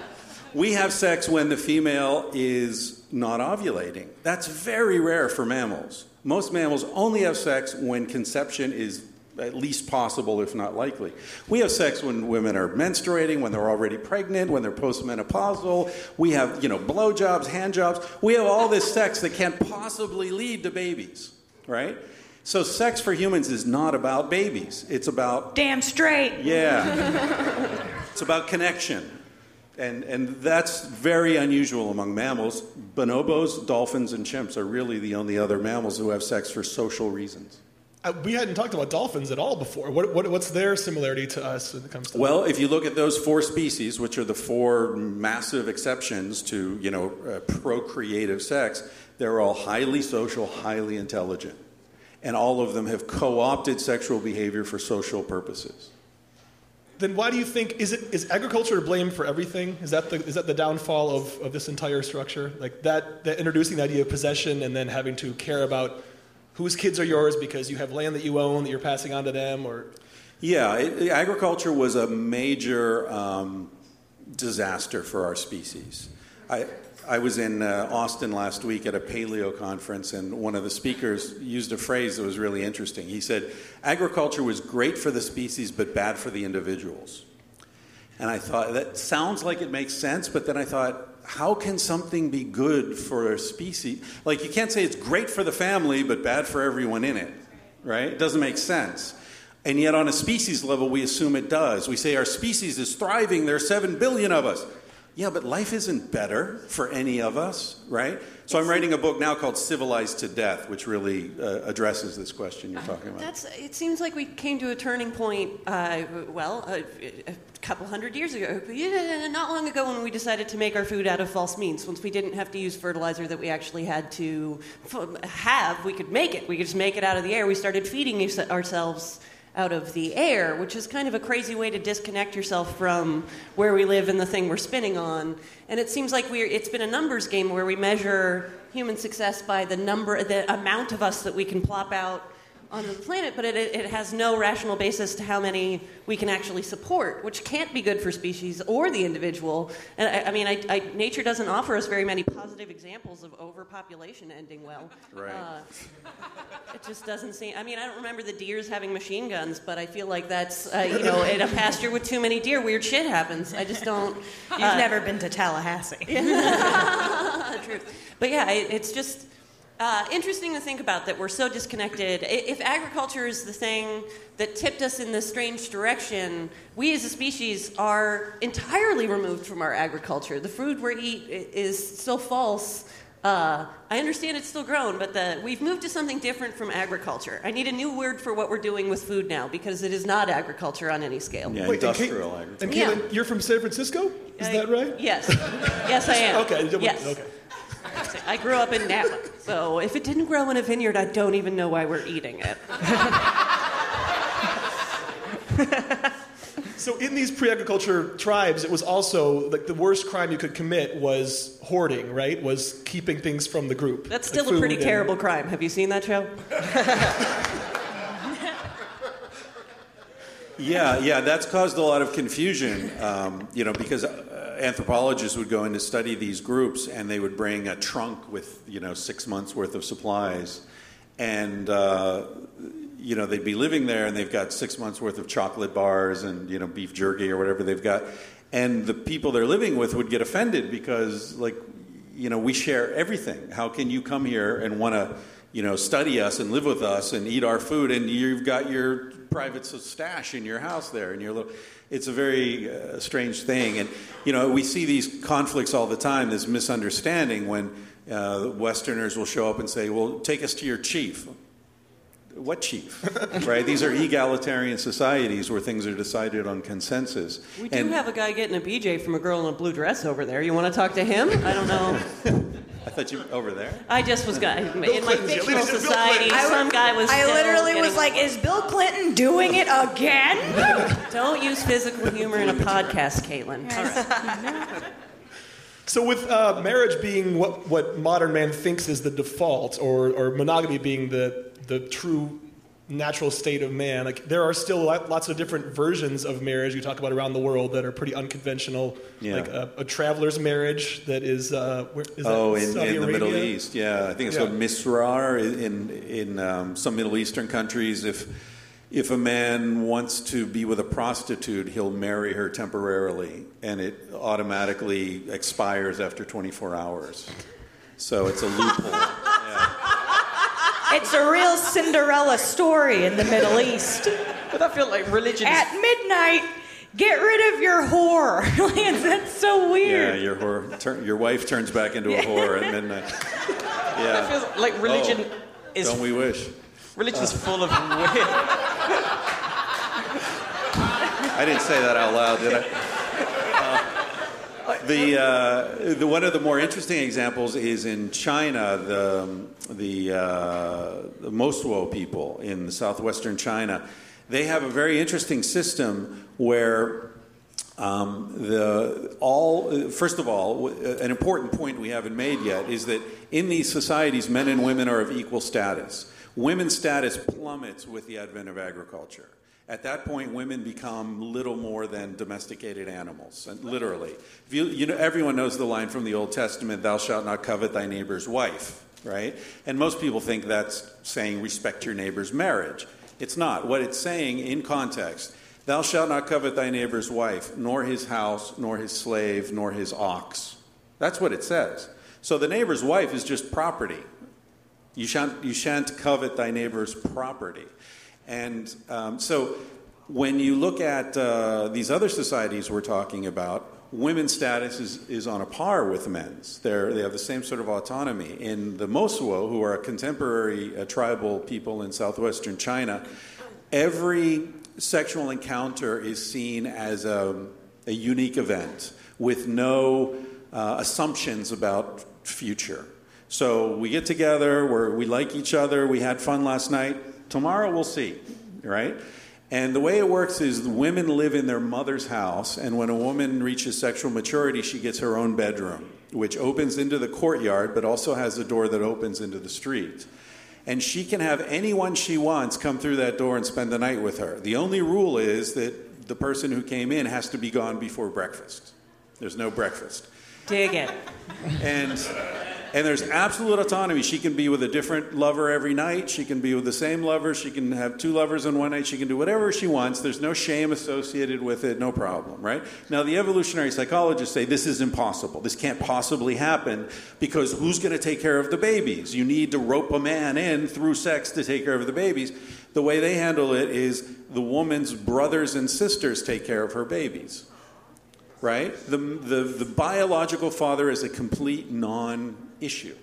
F: We have sex when the female is not ovulating. That's very rare for mammals. Most mammals only have sex when conception is at least possible, if not likely. We have sex when women are menstruating, when they're already pregnant, when they're postmenopausal. We have, you know, blowjobs, hand jobs. We have all this sex that can't possibly lead to babies, right? So sex for humans is not about babies. It's about
E: Damn straight.
F: yeah. it's about connection. And, and that's very unusual among mammals. Bonobos, dolphins, and chimps are really the only other mammals who have sex for social reasons.
C: Uh, we hadn't talked about dolphins at all before. What, what, what's their similarity to us when it comes to
F: Well, if you look at those four species, which are the four massive exceptions to you know uh, procreative sex, they're all highly social, highly intelligent, and all of them have co-opted sexual behavior for social purposes.
C: Then why do you think is it is agriculture to blame for everything? Is that the is that the downfall of, of this entire structure? Like that, that introducing the idea of possession and then having to care about whose kids are yours because you have land that you own that you're passing on to them or
F: Yeah, it, agriculture was a major um, disaster for our species. I, I was in uh, Austin last week at a paleo conference, and one of the speakers used a phrase that was really interesting. He said, Agriculture was great for the species, but bad for the individuals. And I thought, that sounds like it makes sense, but then I thought, how can something be good for a species? Like, you can't say it's great for the family, but bad for everyone in it, right? It doesn't make sense. And yet, on a species level, we assume it does. We say our species is thriving, there are seven billion of us. Yeah, but life isn't better for any of us, right? So I'm writing a book now called Civilized to Death, which really uh, addresses this question you're talking about.
D: That's. It seems like we came to a turning point. Uh, well, a, a couple hundred years ago, yeah, not long ago, when we decided to make our food out of false means. Once we didn't have to use fertilizer that we actually had to f- have, we could make it. We could just make it out of the air. We started feeding ourselves out of the air, which is kind of a crazy way to disconnect yourself from where we live and the thing we're spinning on. And it seems like we're, it's been a numbers game where we measure human success by the number, the amount of us that we can plop out onto the planet, but it, it has no rational basis to how many we can actually support, which can't be good for species or the individual. And I, I mean, I, I, nature doesn't offer us very many positive examples of overpopulation ending well.
F: Right.
D: Uh, it just doesn't seem. I mean, I don't remember the deers having machine guns, but I feel like that's uh, you know, in a pasture with too many deer, weird shit happens. I just don't.
E: You've
D: uh,
E: never been to Tallahassee.
D: truth. But yeah, it, it's just uh, interesting to think about that we're so disconnected. If agriculture is the thing that tipped us in this strange direction, we as a species are entirely removed from our agriculture. The food we eat is so false. Uh, I understand it's still grown, but the, we've moved to something different from agriculture. I need a new word for what we're doing with food now because it is not agriculture on any scale.
F: Yeah,
C: Wait, and
F: industrial
C: Kate-
F: agriculture.
C: And
D: Yeah.
C: You're from San Francisco? Is
D: I-
C: that right?
D: Yes. Yes, I am.
C: Okay.
D: Yes.
C: Okay.
D: I grew up in Napa, so if it didn't grow in a vineyard, I don't even know why we're eating it.
C: So in these pre-agriculture tribes, it was also like the worst crime you could commit was hoarding, right? Was keeping things from the group.
D: That's
C: Like
D: still a pretty
C: and-
D: terrible crime. Have you seen that show?
F: Yeah, yeah, that's caused a lot of confusion, um, you know, because uh, anthropologists would go in to study these groups and they would bring a trunk with, you know, six months worth of supplies. And, uh, you know, they'd be living there and they've got six months worth of chocolate bars and, you know, beef jerky or whatever they've got. And the people they're living with would get offended because, like, you know, we share everything. How can you come here and want to, you know, study us and live with us and eat our food and you've got your private stash in your house there and your little it's a very uh, strange thing and you know we see these conflicts all the time this misunderstanding when uh, westerners will show up and say well take us to your chief what chief right these are egalitarian societies where things are decided on consensus
D: We do
F: and
D: have a guy getting a BJ from a girl in a blue dress over there. You want to talk to him? I don't know.
F: i thought you were over there
D: I just was going in my
C: Clinton's-
D: fictional
C: Bill Clinton.
D: society. Some guy was.
E: I
D: still
E: literally was
D: getting-
E: like, is Bill Clinton doing it again?
D: Don't use physical humor in a podcast, Caitlin. All right.
C: So, with uh, marriage being what, what modern man thinks is the default, or, or monogamy being the, the true natural state of man, like there are still lots of different versions of marriage you talk about around the world that are pretty unconventional.
F: Yeah.
C: Like a, a traveler's marriage that is. Uh, where, is that
F: Oh, in, in the Middle East, yeah, I think it's
C: Yeah.
F: called misyar in in um, some Middle Eastern countries. If if a man wants to be with a prostitute, he'll marry her temporarily, and it automatically expires after 24 hours. So it's a loophole. yeah.
E: It's a real Cinderella story in the Middle East.
B: But I feel like religion.
E: At midnight, get rid of your whore. like, that's so weird.
F: yeah, your whore, turn, your wife turns back into a whore at midnight. Yeah.
B: It
F: Yeah,
B: feels like religion is
F: don't we wish?
B: religion's full of weird.
F: I didn't say that out loud, did I? Uh, the, uh, the one of the more interesting examples is in China. The um, the, uh, the Mosuo people in southwestern China, they have a very interesting system where um, the all first of all, an important point we haven't made yet is that in these societies, men and women are of equal status. Women's status plummets with the advent of agriculture. At that point, women become little more than domesticated animals, literally. You, you know, everyone knows the line from the Old Testament, "Thou shalt not covet thy neighbor's wife." Right? And most people think that's saying respect your neighbor's marriage. It's not. What it's saying in context Thou shalt not covet thy neighbor's wife, nor his house, nor his slave, nor his ox. That's what it says. So the neighbor's wife is just property. You shan't, you shan't covet thy neighbor's property. And um, so when you look at uh, these other societies we're talking about, women's status is, is on a par with men's. They're, they have the same sort of autonomy. In the Mosuo, who are a contemporary uh, tribal people in southwestern China, every sexual encounter is seen as a, a unique event with no uh, assumptions about future. So we get together, we're, we like each other, we had fun last night. Tomorrow we'll see, right? And the way it works is the women live in their mother's house, and when a woman reaches sexual maturity, she gets her own bedroom, which opens into the courtyard, but also has a door that opens into the street. And she can have anyone she wants come through that door and spend the night with her. The only rule is that the person who came in has to be gone before breakfast. There's no breakfast.
D: Dig it.
F: And and there's absolute autonomy. She can be with a different lover every night. She can be with the same lover. She can have two lovers on one night. She can do whatever she wants. There's no shame associated with it, no problem, right? Now, the evolutionary psychologists say this is impossible. This can't possibly happen because who's going to take care of the babies? You need to rope a man in through sex to take care of the babies. The way they handle it is the woman's brothers and sisters take care of her babies right? The, the, the biological father is a complete non issue.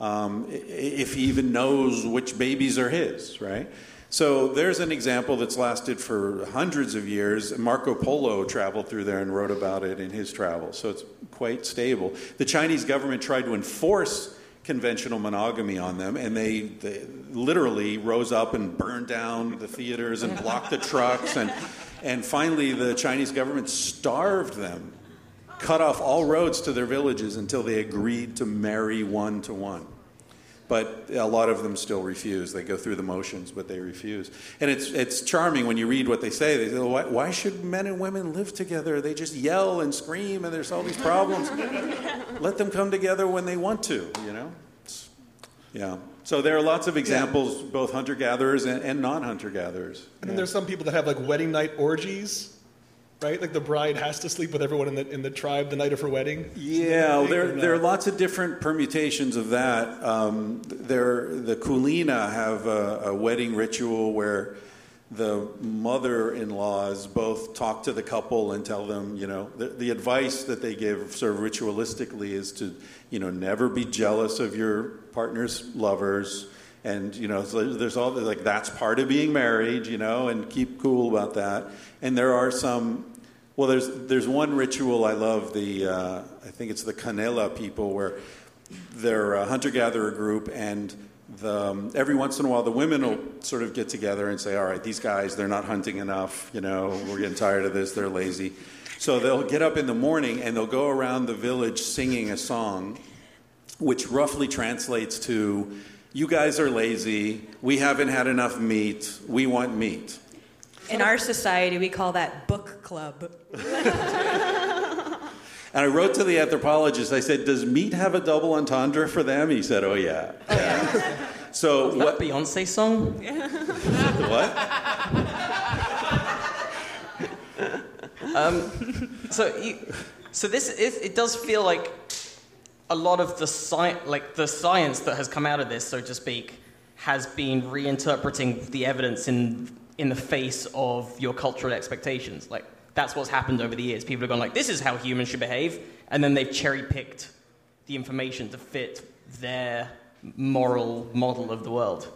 F: Um, if he even knows which babies are his, right? So there's an example that's lasted for hundreds of years. Marco Polo traveled through there and wrote about it in his travels, so it's quite stable. The Chinese government tried to enforce conventional monogamy on them, and they, they literally rose up and burned down the theaters and blocked the trucks. And, and finally, the Chinese government starved them, cut off all roads to their villages until they agreed to marry one to one. But a lot of them still refuse. They go through the motions, but they refuse. And it's, it's charming when you read what they say. They say, why, why should men and women live together? They just yell and scream, and there's all these problems. Let them come together when they want to, you know? It's- yeah. So there are lots of examples, both hunter gatherers and, and non hunter gatherers.
C: And then there's some people that have like wedding night orgies, right? Like the bride has to sleep with everyone in the in the tribe the night of her wedding.
F: Yeah, well, there, there are lots of different permutations of that. Um, there, the Kulina have a, a wedding ritual where the mother-in-laws both talk to the couple and tell them, you know, the, the advice that they give sort of ritualistically is to, you know, never be jealous of your partner's lovers. And, you know, there's all, like, that's part of being married, you know, and keep cool about that. And there are some well, there's there's one ritual I love. The uh, I think it's the Canela people, where they're a hunter-gatherer group, and the, um, every once in a while the women will sort of get together and say, "All right, these guys they're not hunting enough. You know, we're getting tired of this. They're lazy." So they'll get up in the morning and they'll go around the village singing a song, which roughly translates to, "You guys are lazy. We haven't had enough meat. We want meat."
E: In our society, we call that book club.
F: And I wrote to the anthropologist. I said, "Does meat have a double entendre for them?" He said, "Oh yeah." Oh, so
B: That
F: what?
B: Beyonce song?
F: What?
B: Um, so, you, so this is, it does feel like a lot of the sci- like the science that has come out of this, so to speak, has been reinterpreting the evidence in in the face of your cultural expectations. Like that's what's happened over the years. People have gone like, "This is how humans should behave," and then they've cherry picked the information to fit their moral model of the world.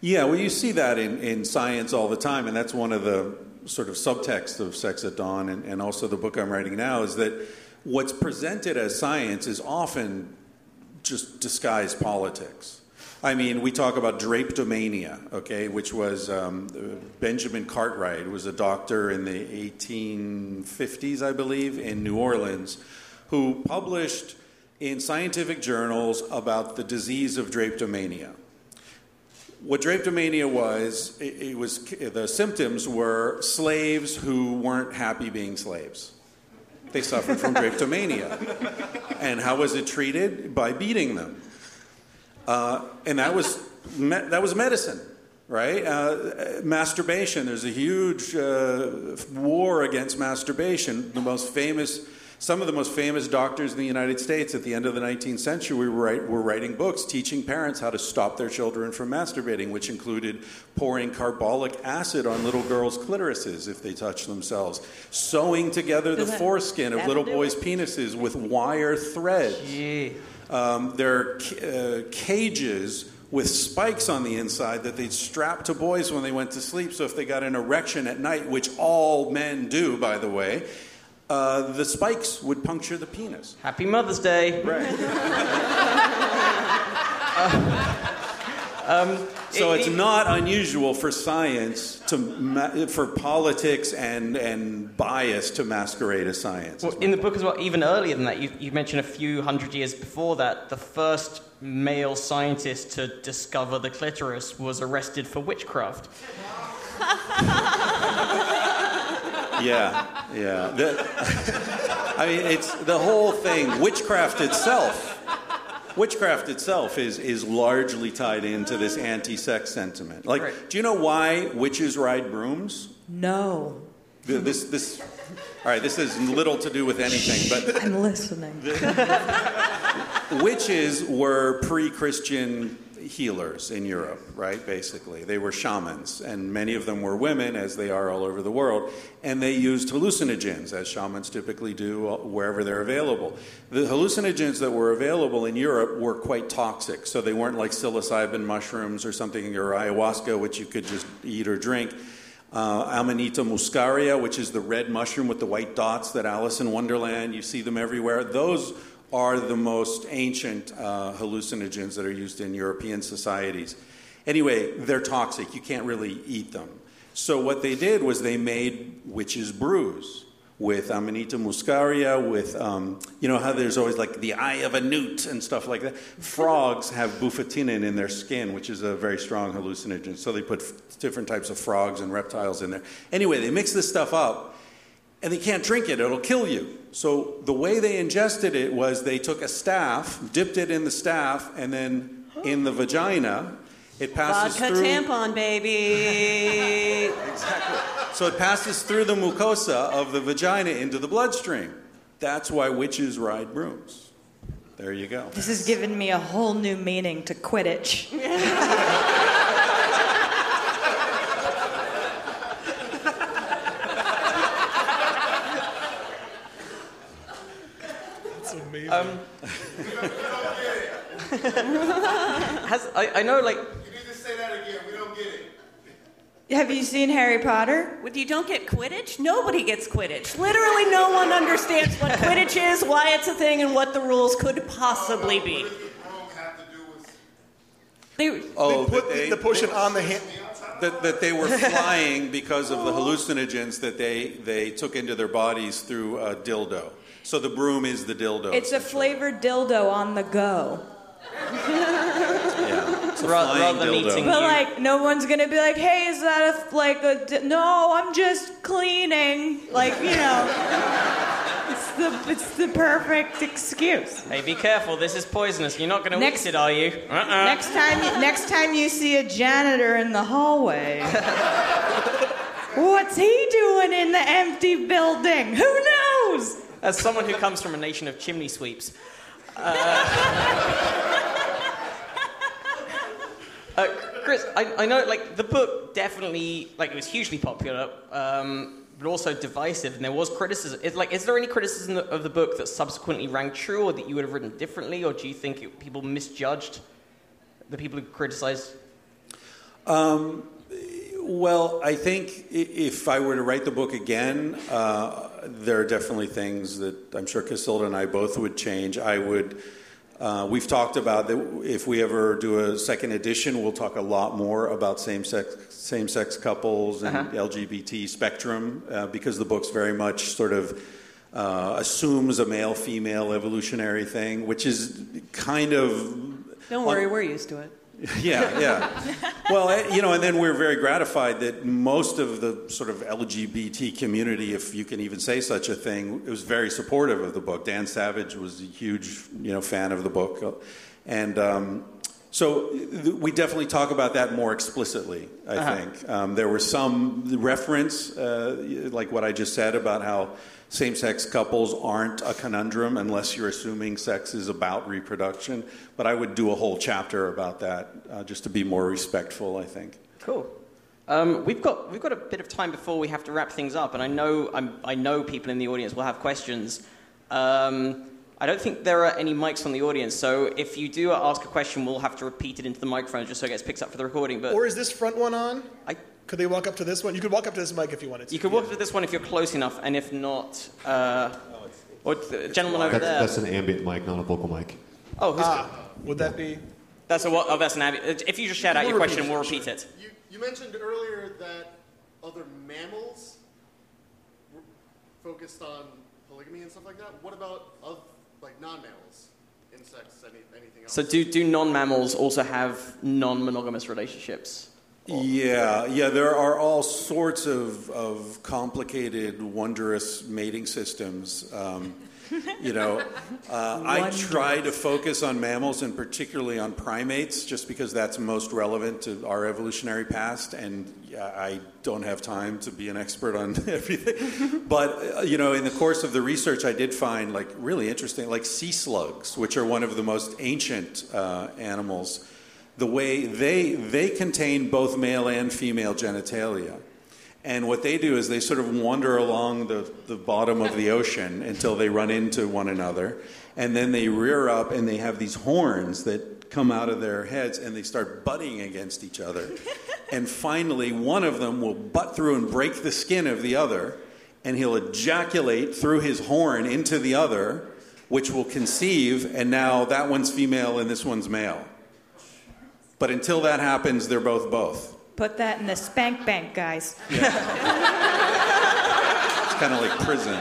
F: Yeah, well, you see that in, in science all the time, and that's one of the sort of subtext of Sex at Dawn and, and also the book I'm writing now is that what's presented as science is often just disguised politics. I mean, we talk about drapetomania, okay, which was um, Benjamin Cartwright, was a doctor in the 1850s, I believe, in New Orleans, who published in scientific journals about the disease of drapetomania what drapetomania was, it, it was the symptoms were slaves who weren't happy being slaves. They suffered from drapetomania. And how was it treated? By beating them. Uh, and that was, me- that was medicine, right? Uh, masturbation, there's a huge uh, war against masturbation. The most famous, some of the most famous doctors in the United States at the end of the 19th century were, were writing books teaching parents how to stop their children from masturbating, which included pouring carbolic acid on little girls' clitorises if they touch themselves, sewing together the
D: that-
F: foreskin of little boys' penises with wire threads. Um, there are uh, cages with spikes on the inside that they'd strap to boys when they went to sleep. So if they got an erection at night, which all men do, by the way, uh, the spikes would puncture the penis.
B: Happy Mother's Day. Right.
F: So
B: It-
F: it's
B: it-
F: not unusual for science to ma- for politics and and bias to masquerade as science.
B: Well, in the book as well, even earlier than that, you, you mentioned a few hundred years before that, the first male scientist to discover the clitoris was arrested for witchcraft.
F: Yeah, yeah. The- I mean, it's the whole thing. Witchcraft itself. Witchcraft itself is, is largely tied into this anti-sex sentiment. Like,
B: Right.
F: do you know why witches ride brooms?
E: No.
F: Th- This, this, all right. This has little to do with anything, but
E: I'm listening.
F: witches were pre-Christian healers in Europe, right? Basically, they were shamans, and many of them were women, as they are all over the world, and they used hallucinogens, as shamans typically do uh, wherever they're available. The hallucinogens that were available in Europe were quite toxic, so they weren't like psilocybin mushrooms or something or ayahuasca, which you could just eat or drink. Uh, Amanita muscaria, which is the red mushroom with the white dots that Alice in Wonderland, you see them everywhere. Those are the most ancient uh, hallucinogens that are used in European societies. Anyway, they're toxic. You can't really eat them. So, what they did was they made witches' brews, with Amanita muscaria, with, um, you know how there's always like the eye of a newt and stuff like that? Frogs have bufotenin in their skin, which is a very strong hallucinogen. So they put f- different types of frogs and reptiles in there. Anyway, they mix this stuff up and they can't drink it, it'll kill you. So the way they ingested it was they took a staff, dipped it in the staff, and then in the vagina, it passes through.
D: Vodka
F: through.
D: tampon, baby. exactly.
F: So it passes through the mucosa of the vagina into the bloodstream. That's why witches ride brooms. There you go.
E: This has given me a whole new meaning to Quidditch.
C: That's amazing.
B: Has I, I know like
H: You need to say that again. We don't get it.
E: Have you seen Harry Potter?
D: What, you don't get Quidditch? Nobody gets Quidditch. Literally, no one understands what Quidditch is, why it's a thing, and what the rules could possibly be.
H: What does the brogue have to do with
D: They,
F: Oh,
C: they put
F: that
C: the, the potion on the hand.
F: that, that they were flying because of the hallucinogens that they, they took into their bodies through a dildo. So the broom is the dildo.
E: It's a flavored dildo on the go.
F: yeah. It's a
B: Ra-
F: flying
B: rather
F: dildo.
B: eating-
E: But like, no one's gonna be like, "Hey, is that a like a?" Di-? No, I'm just cleaning. Like, you know, it's the it's the perfect excuse.
B: Hey, be careful. This is poisonous. You're not going to
E: Next-
B: it, are you? Uh-uh.
E: Next time, you, next time you see a janitor in the hallway, what's he doing in the empty building? Who knows?
B: As someone who comes from a nation of chimney sweeps, uh, uh, Chris, I, I know like the book definitely like it was hugely popular, um, but also divisive, and there was criticism. Is, like, is there any criticism of the book that subsequently rang true, or that you would have written differently, or do you think it, people misjudged the people who criticized?
F: Well, I think if I were to write the book again, uh, there are definitely things that I'm sure Cacilda and I both would change. I would. Uh, we've talked about that if we ever do a second edition, we'll talk a lot more about same-sex same-sex couples and LGBT spectrum uh, because the book's very much sort of uh, assumes a male-female evolutionary thing, which is kind of
D: don't worry, we're used to it.
F: Yeah, yeah. Well, eh, you know, and then we're very gratified that most of the sort of LGBT community, if you can even say such a thing, was very supportive of the book. Dan Savage was a huge, you know, fan of the book, and um, so th- we definitely talk about that more explicitly. I think um, there was some reference, uh, like what I just said about how. Same sex couples aren't a conundrum unless you're assuming sex is about reproduction. But I would do a whole chapter about that uh, just to be more respectful, I think.
B: Cool. Um, we've got we've got a bit of time before we have to wrap things up, and I know I'm, I know people in the audience will have questions. Um, I don't think there are any mics on the audience, so if you do ask a question, we'll have to repeat it into the microphone just so it gets picked up for the recording. But
C: Or is this front one on?
B: I,
C: Could they walk up to this one? You could walk up to this mic if you wanted to.
B: you could walk up to this one if you're close enough, and if not, uh, or the gentleman over
I: That's,
B: there.
I: that's an ambient mic, not a vocal mic.
B: oh, who's
C: Ah, would that be?
B: that's a what? Oh, that's an avi- If you just shout out your question,
C: repeat it,
B: we'll
C: sure.
B: repeat it.
H: You, you mentioned earlier that other mammals were focused on polygamy and stuff like that. What about oth- like non-mammals, insects, any, anything else?
B: So, do do non-mammals also have non-monogamous relationships?
F: Yeah, yeah, there are all sorts of, of complicated, wondrous mating systems. Um, you know, uh, I try to focus on mammals and particularly on primates just because that's most relevant to our evolutionary past. And I don't have time to be an expert on everything. but, uh, you know, in the course of the research, I did find like really interesting, like sea slugs, which are one of the most ancient uh, animals the way they they contain both male and female genitalia. And what they do is they sort of wander along the, the bottom of the ocean until they run into one another. And then they rear up and they have these horns that come out of their heads and they start butting against each other. and finally, one of them will butt through and break the skin of the other. And he'll ejaculate through his horn into the other, which will conceive. And now that one's female and this one's male. But until that happens, they're both both.
E: Put that in the spank bank, guys.
F: It's kind of like prison.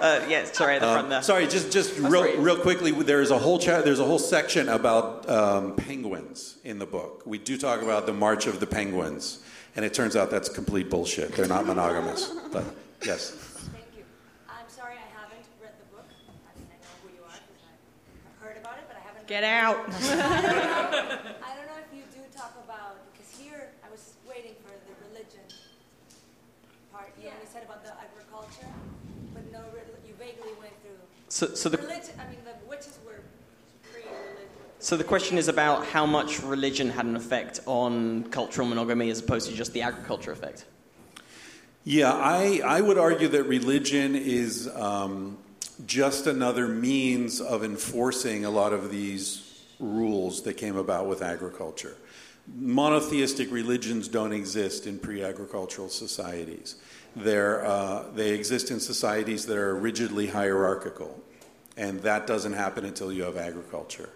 B: Uh, yeah, sorry, at the front there.
F: Sorry, just just
B: Oh,
F: real
B: sorry.
F: real quickly. There's a whole cha- there's a whole section about um, penguins in the book. We do talk about the March of the Penguins, and it turns out that's complete bullshit. They're not monogamous. But yes,
G: Thank you. I'm sorry I haven't read the book. I mean, I know who you are because I've heard about it, but I haven't.
E: Get out.
G: I don't know if you do talk about because here I was waiting for the religion part. You only said about the agriculture, but no, you vaguely went through
B: So, so the
G: religion. I mean, the witches were pre-religion.
B: So the question is about how much religion had an effect on cultural monogamy as opposed to just the agriculture effect.
F: yeah, I I would argue that religion is um, just another means of enforcing a lot of these rules that came about with agriculture. Monotheistic religions don't exist in pre-agricultural societies. They're, uh, they exist in societies that are rigidly hierarchical, and that doesn't happen until you have agriculture.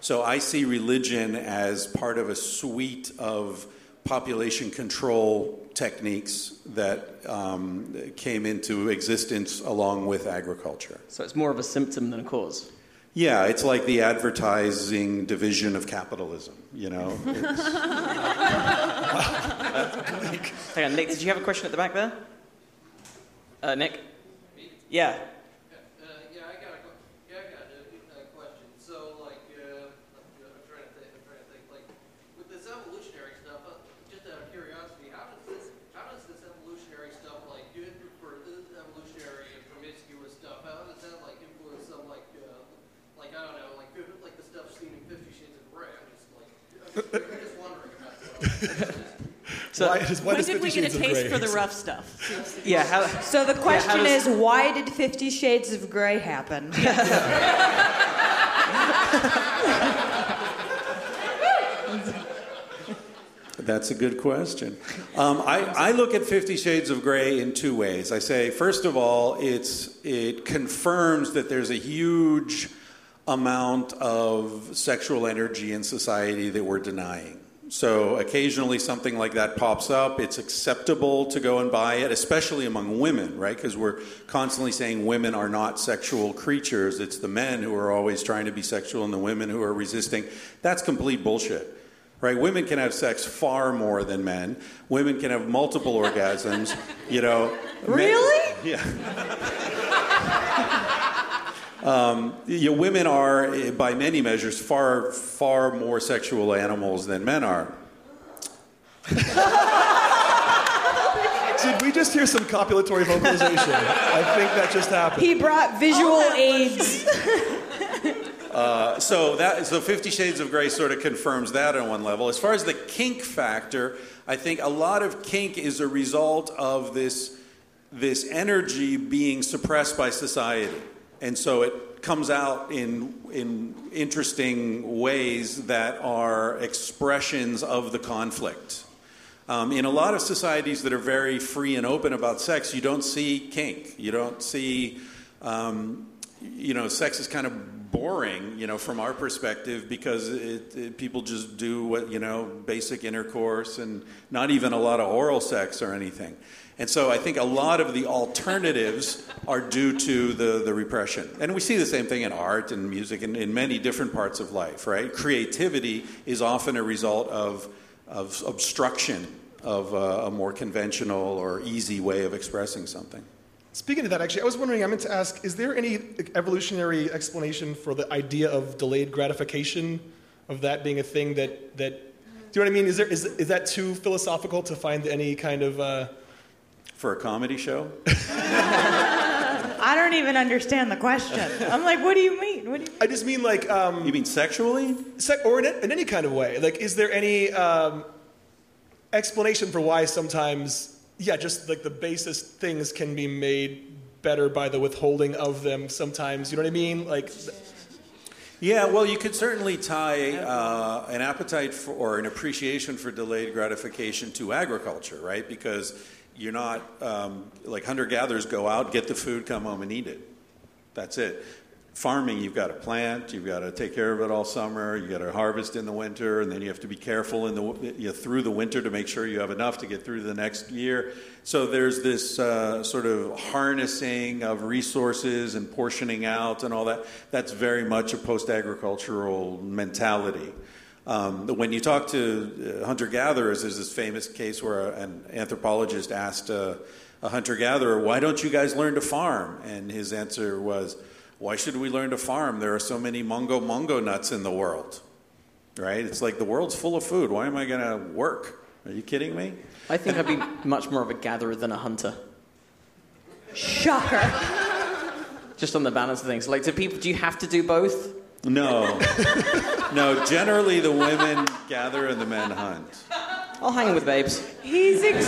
F: So I see religion as part of a suite of population control techniques that um, came into existence along with agriculture.
B: So it's more of a symptom than a cause.
F: Yeah, it's like the advertising division of capitalism, you know?
B: Hang on, Nick, did you have a question at the back there? Uh, Nick? Yeah.
J: Uh, yeah, I got a, que- yeah, I got a, a question. So, like, uh, I'm, I'm trying to think, I'm trying to think, like, with this evolutionary stuff, uh, just out of curiosity, how does this, how does this evolutionary stuff, like, good for the evolutionary and promiscuous stuff, how does that, like, influence some, like, uh, like, I don't know, like, fif- like the stuff seen in Fifty Shades of Grey? I'm just, like, I'm just, I'm just wondering about that.
B: So,
C: why does, why
D: When did we get a taste
C: Grey
D: for the rough stuff?
B: yeah, how,
E: So the question
B: does-
E: is, why did Fifty Shades of Grey happen?
F: That's a good question. Um, I, I look at Fifty Shades of Grey in two ways. I say, first of all, it's, it confirms that there's a huge amount of sexual energy in society that we're denying. So occasionally something like that pops up. It's acceptable to go and buy it, especially among women, right? Because we're constantly saying women are not sexual creatures. It's the men who are always trying to be sexual and the women who are resisting. That's complete bullshit. Right? Women can have sex far more than men. Women can have multiple orgasms. You know. men-
E: Really?
F: yeah. Um, you know, women are, eh, by many measures, far far more sexual animals than men are.
C: Did we just hear some copulatory vocalization? I think that just happened.
E: He brought visual aids.
F: so that so Fifty Shades of Grey sort of confirms that on one level. As far as the kink factor, I think a lot of kink is a result of this this energy being suppressed by society, and so it comes out in in interesting ways that are expressions of the conflict. Um, in a lot of societies that are very free and open about sex, you don't see kink. You don't see, um, you know, sex is kind of boring, you know, from our perspective because it, it, people just do what, you know, basic intercourse and not even a lot of oral sex or anything. And so I think a lot of the alternatives are due to the, the repression. And we see the same thing in art and music and in many different parts of life, right? Creativity is often a result of, of obstruction of a, a more conventional or easy way of expressing something.
C: Speaking of that, actually, I was wondering, I meant to ask, is there any evolutionary explanation for the idea of delayed gratification, of that being a thing that, that do you know what I mean? Is, there, is, is that too philosophical to find any kind of, uh,
F: For a comedy show?
E: I don't even understand the question. I'm like, what do you mean? What do you mean?
C: I just mean like, um,
F: You mean sexually?
C: sec- or in, in any kind of way. Like, is there any um, explanation for why sometimes, yeah, just like the basest things can be made better by the withholding of them sometimes? You know what I mean? Like,
F: Yeah, well, you could certainly tie uh, an appetite for, or an appreciation for delayed gratification to agriculture, right? Because you're not um, like hunter gatherers go out, get the food, come home and eat it. That's it. farming, you've got to plant, you've got to take care of it all summer, you've got to harvest in the winter, and then you have to be careful in the you know, through the winter to make sure you have enough to get through the next year. So there's this uh, sort of harnessing of resources and portioning out and all that. That's very much a post-agricultural mentality. Um, when you talk to uh, hunter gatherers, there's this famous case where an anthropologist asked a, a hunter gatherer, Why don't you guys learn to farm? And his answer was, Why should we learn to farm? There are so many mungo mungo nuts in the world. Right? It's like the world's full of food. Why am I going to work? Are you kidding me?
B: I think I'd be much more of a gatherer than a hunter.
E: Shocker.
B: Just on the balance of things. Like, do people? Do you have to do both?
F: No. no, generally the women gather and the men hunt.
B: I'll hang with babes.
E: He's ex-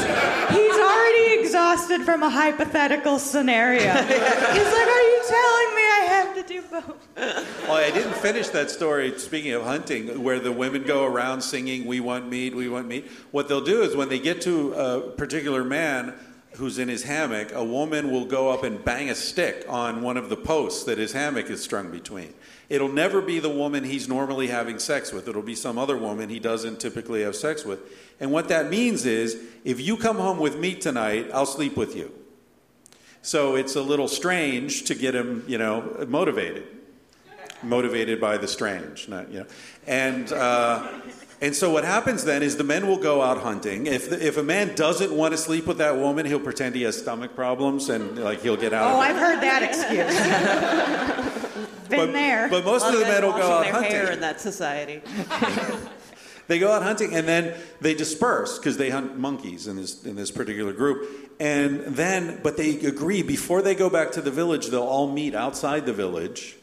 E: he's already exhausted from a hypothetical scenario. He's like, "Are you telling me I have to do both?"
F: Well, I didn't finish that story, speaking of hunting, where the women go around singing, We want meat, we want meat. What they'll do is when they get to a particular man who's in his hammock, a woman will go up and bang a stick on one of the posts that his hammock is strung between. It'll never be the woman he's normally having sex with. It'll be some other woman he doesn't typically have sex with. And what that means is if you come home with me tonight, I'll sleep with you. So it's a little strange to get him, you know, motivated. Motivated by the strange, not, you know. And, uh, and so what happens then is the men will go out hunting. If, the, if a man doesn't want to sleep with that woman, he'll pretend he has stomach problems and like he'll get out
E: Oh,
F: of it.
E: I've heard that excuse. Been
F: But-
E: there.
F: But most of the
D: guys
F: men will go out
D: their
F: hunting.
D: hair in that society.
F: They go out hunting and then they disperse because they hunt monkeys in this in this particular group. And then, but they agree before they go back to the village, they'll all meet outside the village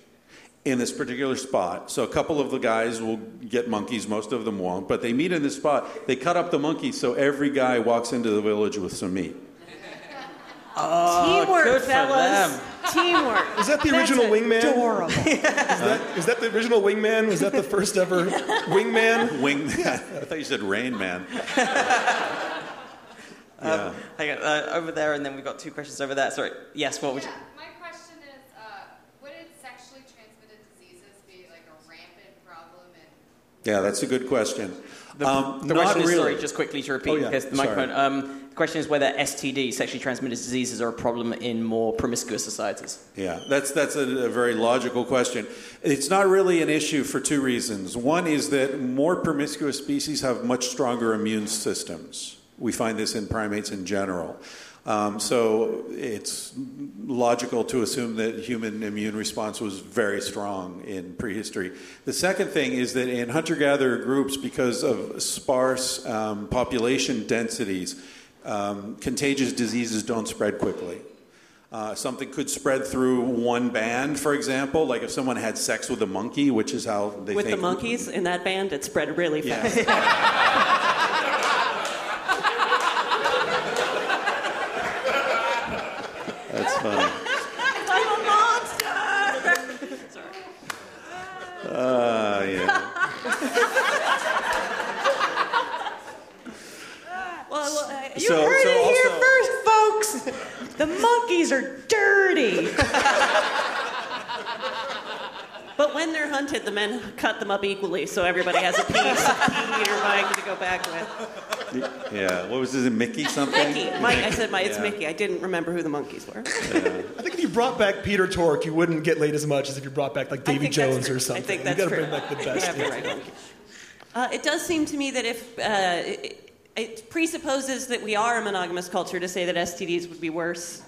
F: in this particular spot. So a couple of the guys will get monkeys, most of them won't, but they meet in this spot. They cut up the monkeys so every guy walks into the village with some meat.
D: Teamwork,
B: good for
D: fellas.
B: them.
D: Teamwork.
C: Is that the original wingman?
E: Adorable.
C: Is that, is that the original wingman? Was that the first ever wingman?
F: Wing I thought you said Rain Man.
B: Um, hang on, uh, over there, and then we've got two questions over there. Sorry. Yes, what would you?
K: Yeah, my question is, uh, wouldn't sexually transmitted diseases be like a rampant problem in
F: Yeah, that's a good question.
B: The,
F: Um,
B: the question is,
F: really.
B: sorry, just quickly to repeat,
F: Oh, yeah,
B: because the
F: sorry.
B: microphone. Um, the question is whether STD, sexually transmitted diseases, are a problem in more promiscuous societies.
F: Yeah, that's that's a, a very logical question. It's not really an issue for two reasons. One is that more promiscuous species have much stronger immune systems. We find this in primates in general. Um, so it's logical to assume that human immune response was very strong in prehistory. The second thing is that in hunter gatherer groups, because of sparse um, population densities, um, contagious diseases don't spread quickly. Uh, something could spread through one band, for example, like if someone had sex with a monkey, which is how they
D: With the monkeys in that band, it spread really fast.
F: That's funny.
D: I'm a monster! Sorry.
F: Uh, yeah.
D: Well, I-
E: You
F: So-
E: heard
F: so
E: it here first, folks. The monkeys are dirty.
D: But when they're hunted, the men cut them up equally, so everybody has a piece of Pete or Mike to go back with.
F: Yeah. What was this? Mickey something?
D: Mickey, Mike. I said, Mike, it's
F: Yeah.
D: Mickey. I didn't remember who the monkeys were.
C: I think if you brought back Peter Tork, you wouldn't get laid as much as if you brought back like
D: I
C: Davy Jones or something.
D: I think
C: you
D: that's
C: got to
D: true.
C: bring back the best.
D: have the right. Uh, it does seem to me that if uh, it, it presupposes that we are a monogamous culture to say that STDs would be worse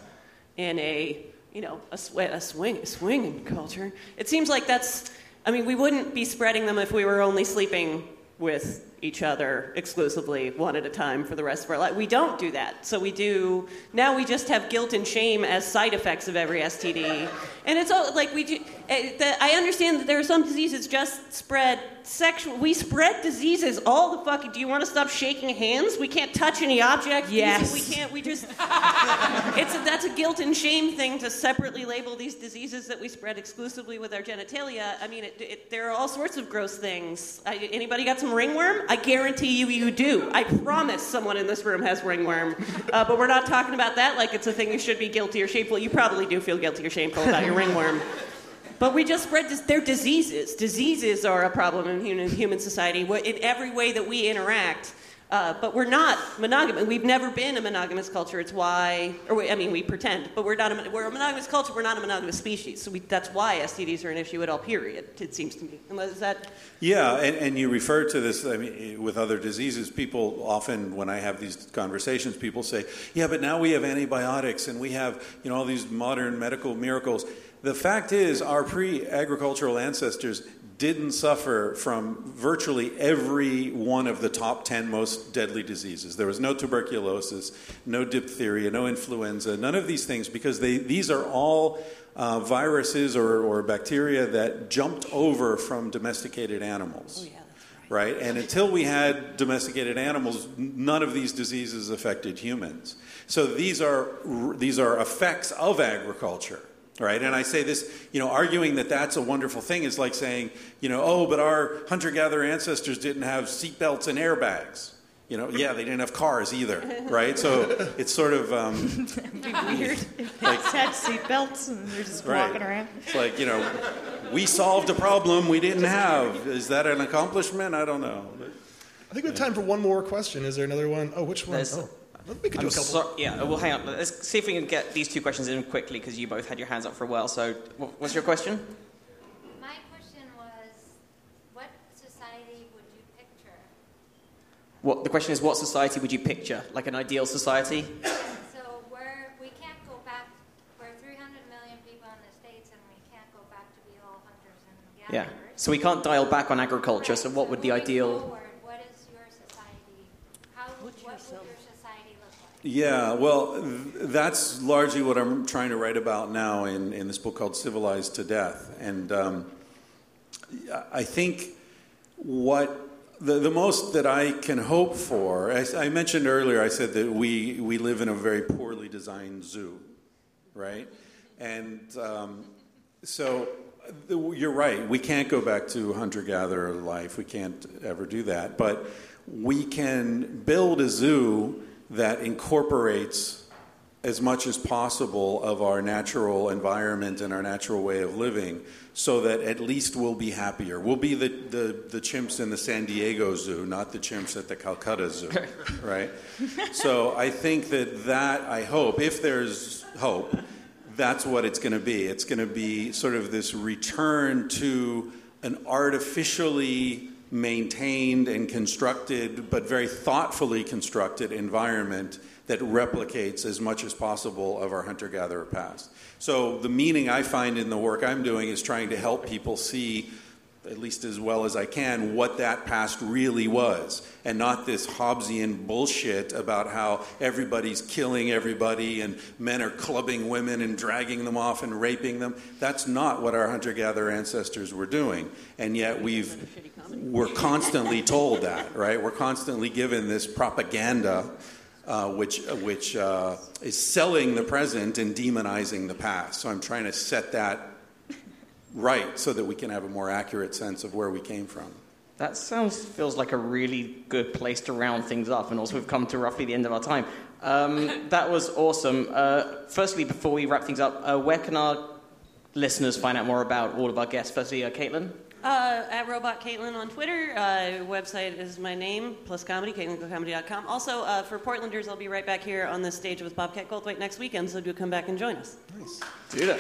D: in a you know a, sw- a swing a swinging culture. It seems like that's. I mean, we wouldn't be spreading them if we were only sleeping with each other exclusively one at a time for the rest of our life. We don't do that. So we do now we just have guilt and shame as side effects of every STD. And it's all like we do eh, I understand that there are some diseases just spread sexual we spread diseases all the fucking do you want to stop shaking hands? We can't touch any object.
E: Yes.
D: We can't we just it's a, that's a guilt and shame thing to separately label these diseases that we spread exclusively with our genitalia. I mean, it, it, there are all sorts of gross things. I, anybody got some ringworm? I guarantee you, you do. I promise someone in this room has ringworm. Uh, but we're not talking about that like it's a thing you should be guilty or shameful. You probably do feel guilty or shameful about your ringworm. But we just spread this, they're diseases. Diseases are a problem in human, human society in every way that we interact. Uh, but we're not monogamous. We've never been a monogamous culture. It's why, or we, I mean, we pretend, but we're not. A, we're a monogamous culture. We're not a monogamous species. So we, that's why STDs are an issue at all. Period. It seems to me. Unless that
F: Yeah, and, and you refer to this I mean, with other diseases. People often, when I have these conversations, people say, "Yeah, but now we have antibiotics and we have you know all these modern medical miracles." The fact is, our pre-agricultural ancestors didn't suffer from virtually every one of the top 10 most deadly diseases. There was no tuberculosis, no diphtheria, no influenza, none of these things because they, these are all uh, viruses or, or bacteria that jumped over from domesticated animals. right? And until we had domesticated animals, none of these diseases affected humans. So these are these are effects of agriculture, right? And I say this, you know, arguing that that's a wonderful thing is like saying, you know, oh, but our hunter-gatherer ancestors didn't have seatbelts and airbags. You know, yeah, they didn't have cars either, right? So it's sort of um,
E: It'd be weird if they
F: Like-
E: had seatbelts and they're just
F: Right.
E: walking around.
F: It's like, you know, we solved a problem we didn't have. Is that an accomplishment? I don't know.
C: I think we have time for one more question. Is there another one? Oh, which one?
B: There's-
C: Oh, we could do
B: I'm
C: a couple.
B: so- yeah, well, hang on. Let's see if we can get these two questions in quickly because you both had your hands up for a while. So, what's your question?
L: My question was, what society would you picture?
B: What the question is? What society would you picture? Like an ideal society?
L: So we're, we can't go back, we're 300 million people in the States and we can't go back to be all hunters and
B: Yeah. So we can't dial back on agriculture. So what would the
L: Moving
B: ideal?
L: forward, what is your society? How, what would your society look like?
F: Yeah, well, th- that's largely what I'm trying to write about now in, in this book called Civilized to Death. And um, I think what the, the most that I can hope for, I, I mentioned earlier, I said that we, we live in a very poorly designed zoo, right? And um, so you're right, we can't go back to hunter gatherer life, we can't ever do that. But we can build a zoo that incorporates as much as possible of our natural environment and our natural way of living so that at least we'll be happier. We'll be the, the, the chimps in the San Diego Zoo, not the chimps at the Calcutta Zoo, right? So I think that that, I hope, if there's hope, that's what it's going to be. It's going to be sort of this return to an artificially maintained and constructed, but very thoughtfully constructed environment that replicates as much as possible of our hunter gatherer past. So, the meaning I find in the work I'm doing is trying to help people see, at least as well as I can, what that past really was, and not this Hobbesian bullshit about how everybody's killing everybody and men are clubbing women and dragging them off and raping them. That's not what our hunter gatherer ancestors were doing. And yet, we've we're constantly told that, right? We're constantly given this propaganda, uh, which which uh, is selling the present and demonizing the past. So I'm trying to set that right so that we can have a more accurate sense of where we came from.
B: That sounds feels like a really good place to round things up, and also we've come to roughly the end of our time. Um, that was awesome. Uh, firstly, before we wrap things up, uh, where can our listeners find out more about all of our guests? Firstly, uh, Caitlin.
D: Uh, at Robot Caitlin on Twitter. Uh, website is my name, plus comedy, CaitlinGillComedy.com. Also, uh, for Portlanders, I'll be right back here on this stage with Bobcat Goldthwait next weekend, so do come back and join us.
C: Nice.
B: Do that.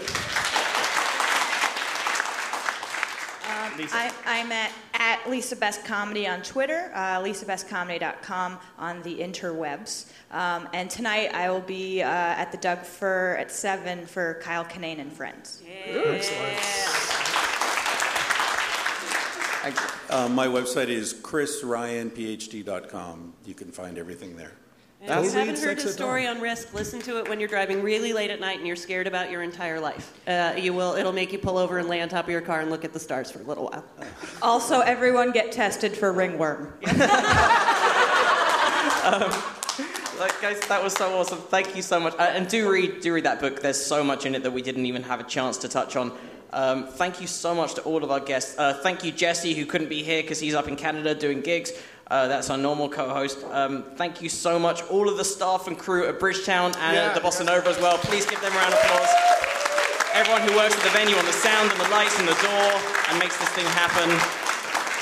E: Um,
B: Lisa.
E: I, I'm at, at Lisa Best Comedy on Twitter, uh, lisabestcomedy.com on the interwebs. Um, and tonight I will be uh, at the Doug Fir at 7 for Kyle Kinane and Friends.
F: Uh, my website is chrisryanphd.com. You can find everything there.
D: And if you haven't heard the story on Risk, listen to it when you're driving really late at night and you're scared about your entire life. Uh, you will. It'll make you pull over and lay on top of your car and look at the stars for a little while.
E: Also, everyone get tested for ringworm.
B: um, like, guys, that was so awesome. Thank you so much. Uh, and do read, do read that book. There's so much in it that we didn't even have a chance to touch on. Um, thank you so much to all of our guests. Uh, thank you, Jesse, who couldn't be here because he's up in Canada doing gigs. Uh, that's our normal co-host. Um, thank you so much, all of the staff and crew at Bridgetown and
M: Yeah.
B: at the Bossanova as well. Please give them a round of applause. everyone who works at the venue on the sound and the lights and the door and makes this thing happen.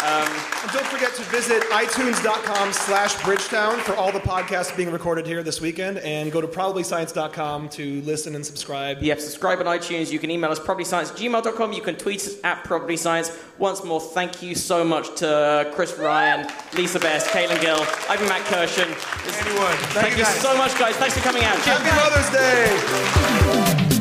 B: Um,
C: And don't forget to visit itunes.com slash Bridgetown for all the podcasts being recorded here this weekend, and go to probablyscience.com to listen and subscribe.
B: Yeah, subscribe on iTunes. You can email us probablyscience@gmail.com. You can tweet us at probablyscience. Once more, thank you so much to Chris Ryan, Lisa Best, Caitlin Gill. I've been Matt Kirshen.
C: Anyone.
B: Thank,
C: you
B: you
C: guys.
B: so much, guys. Thanks for coming out.
C: Happy Mother's Day!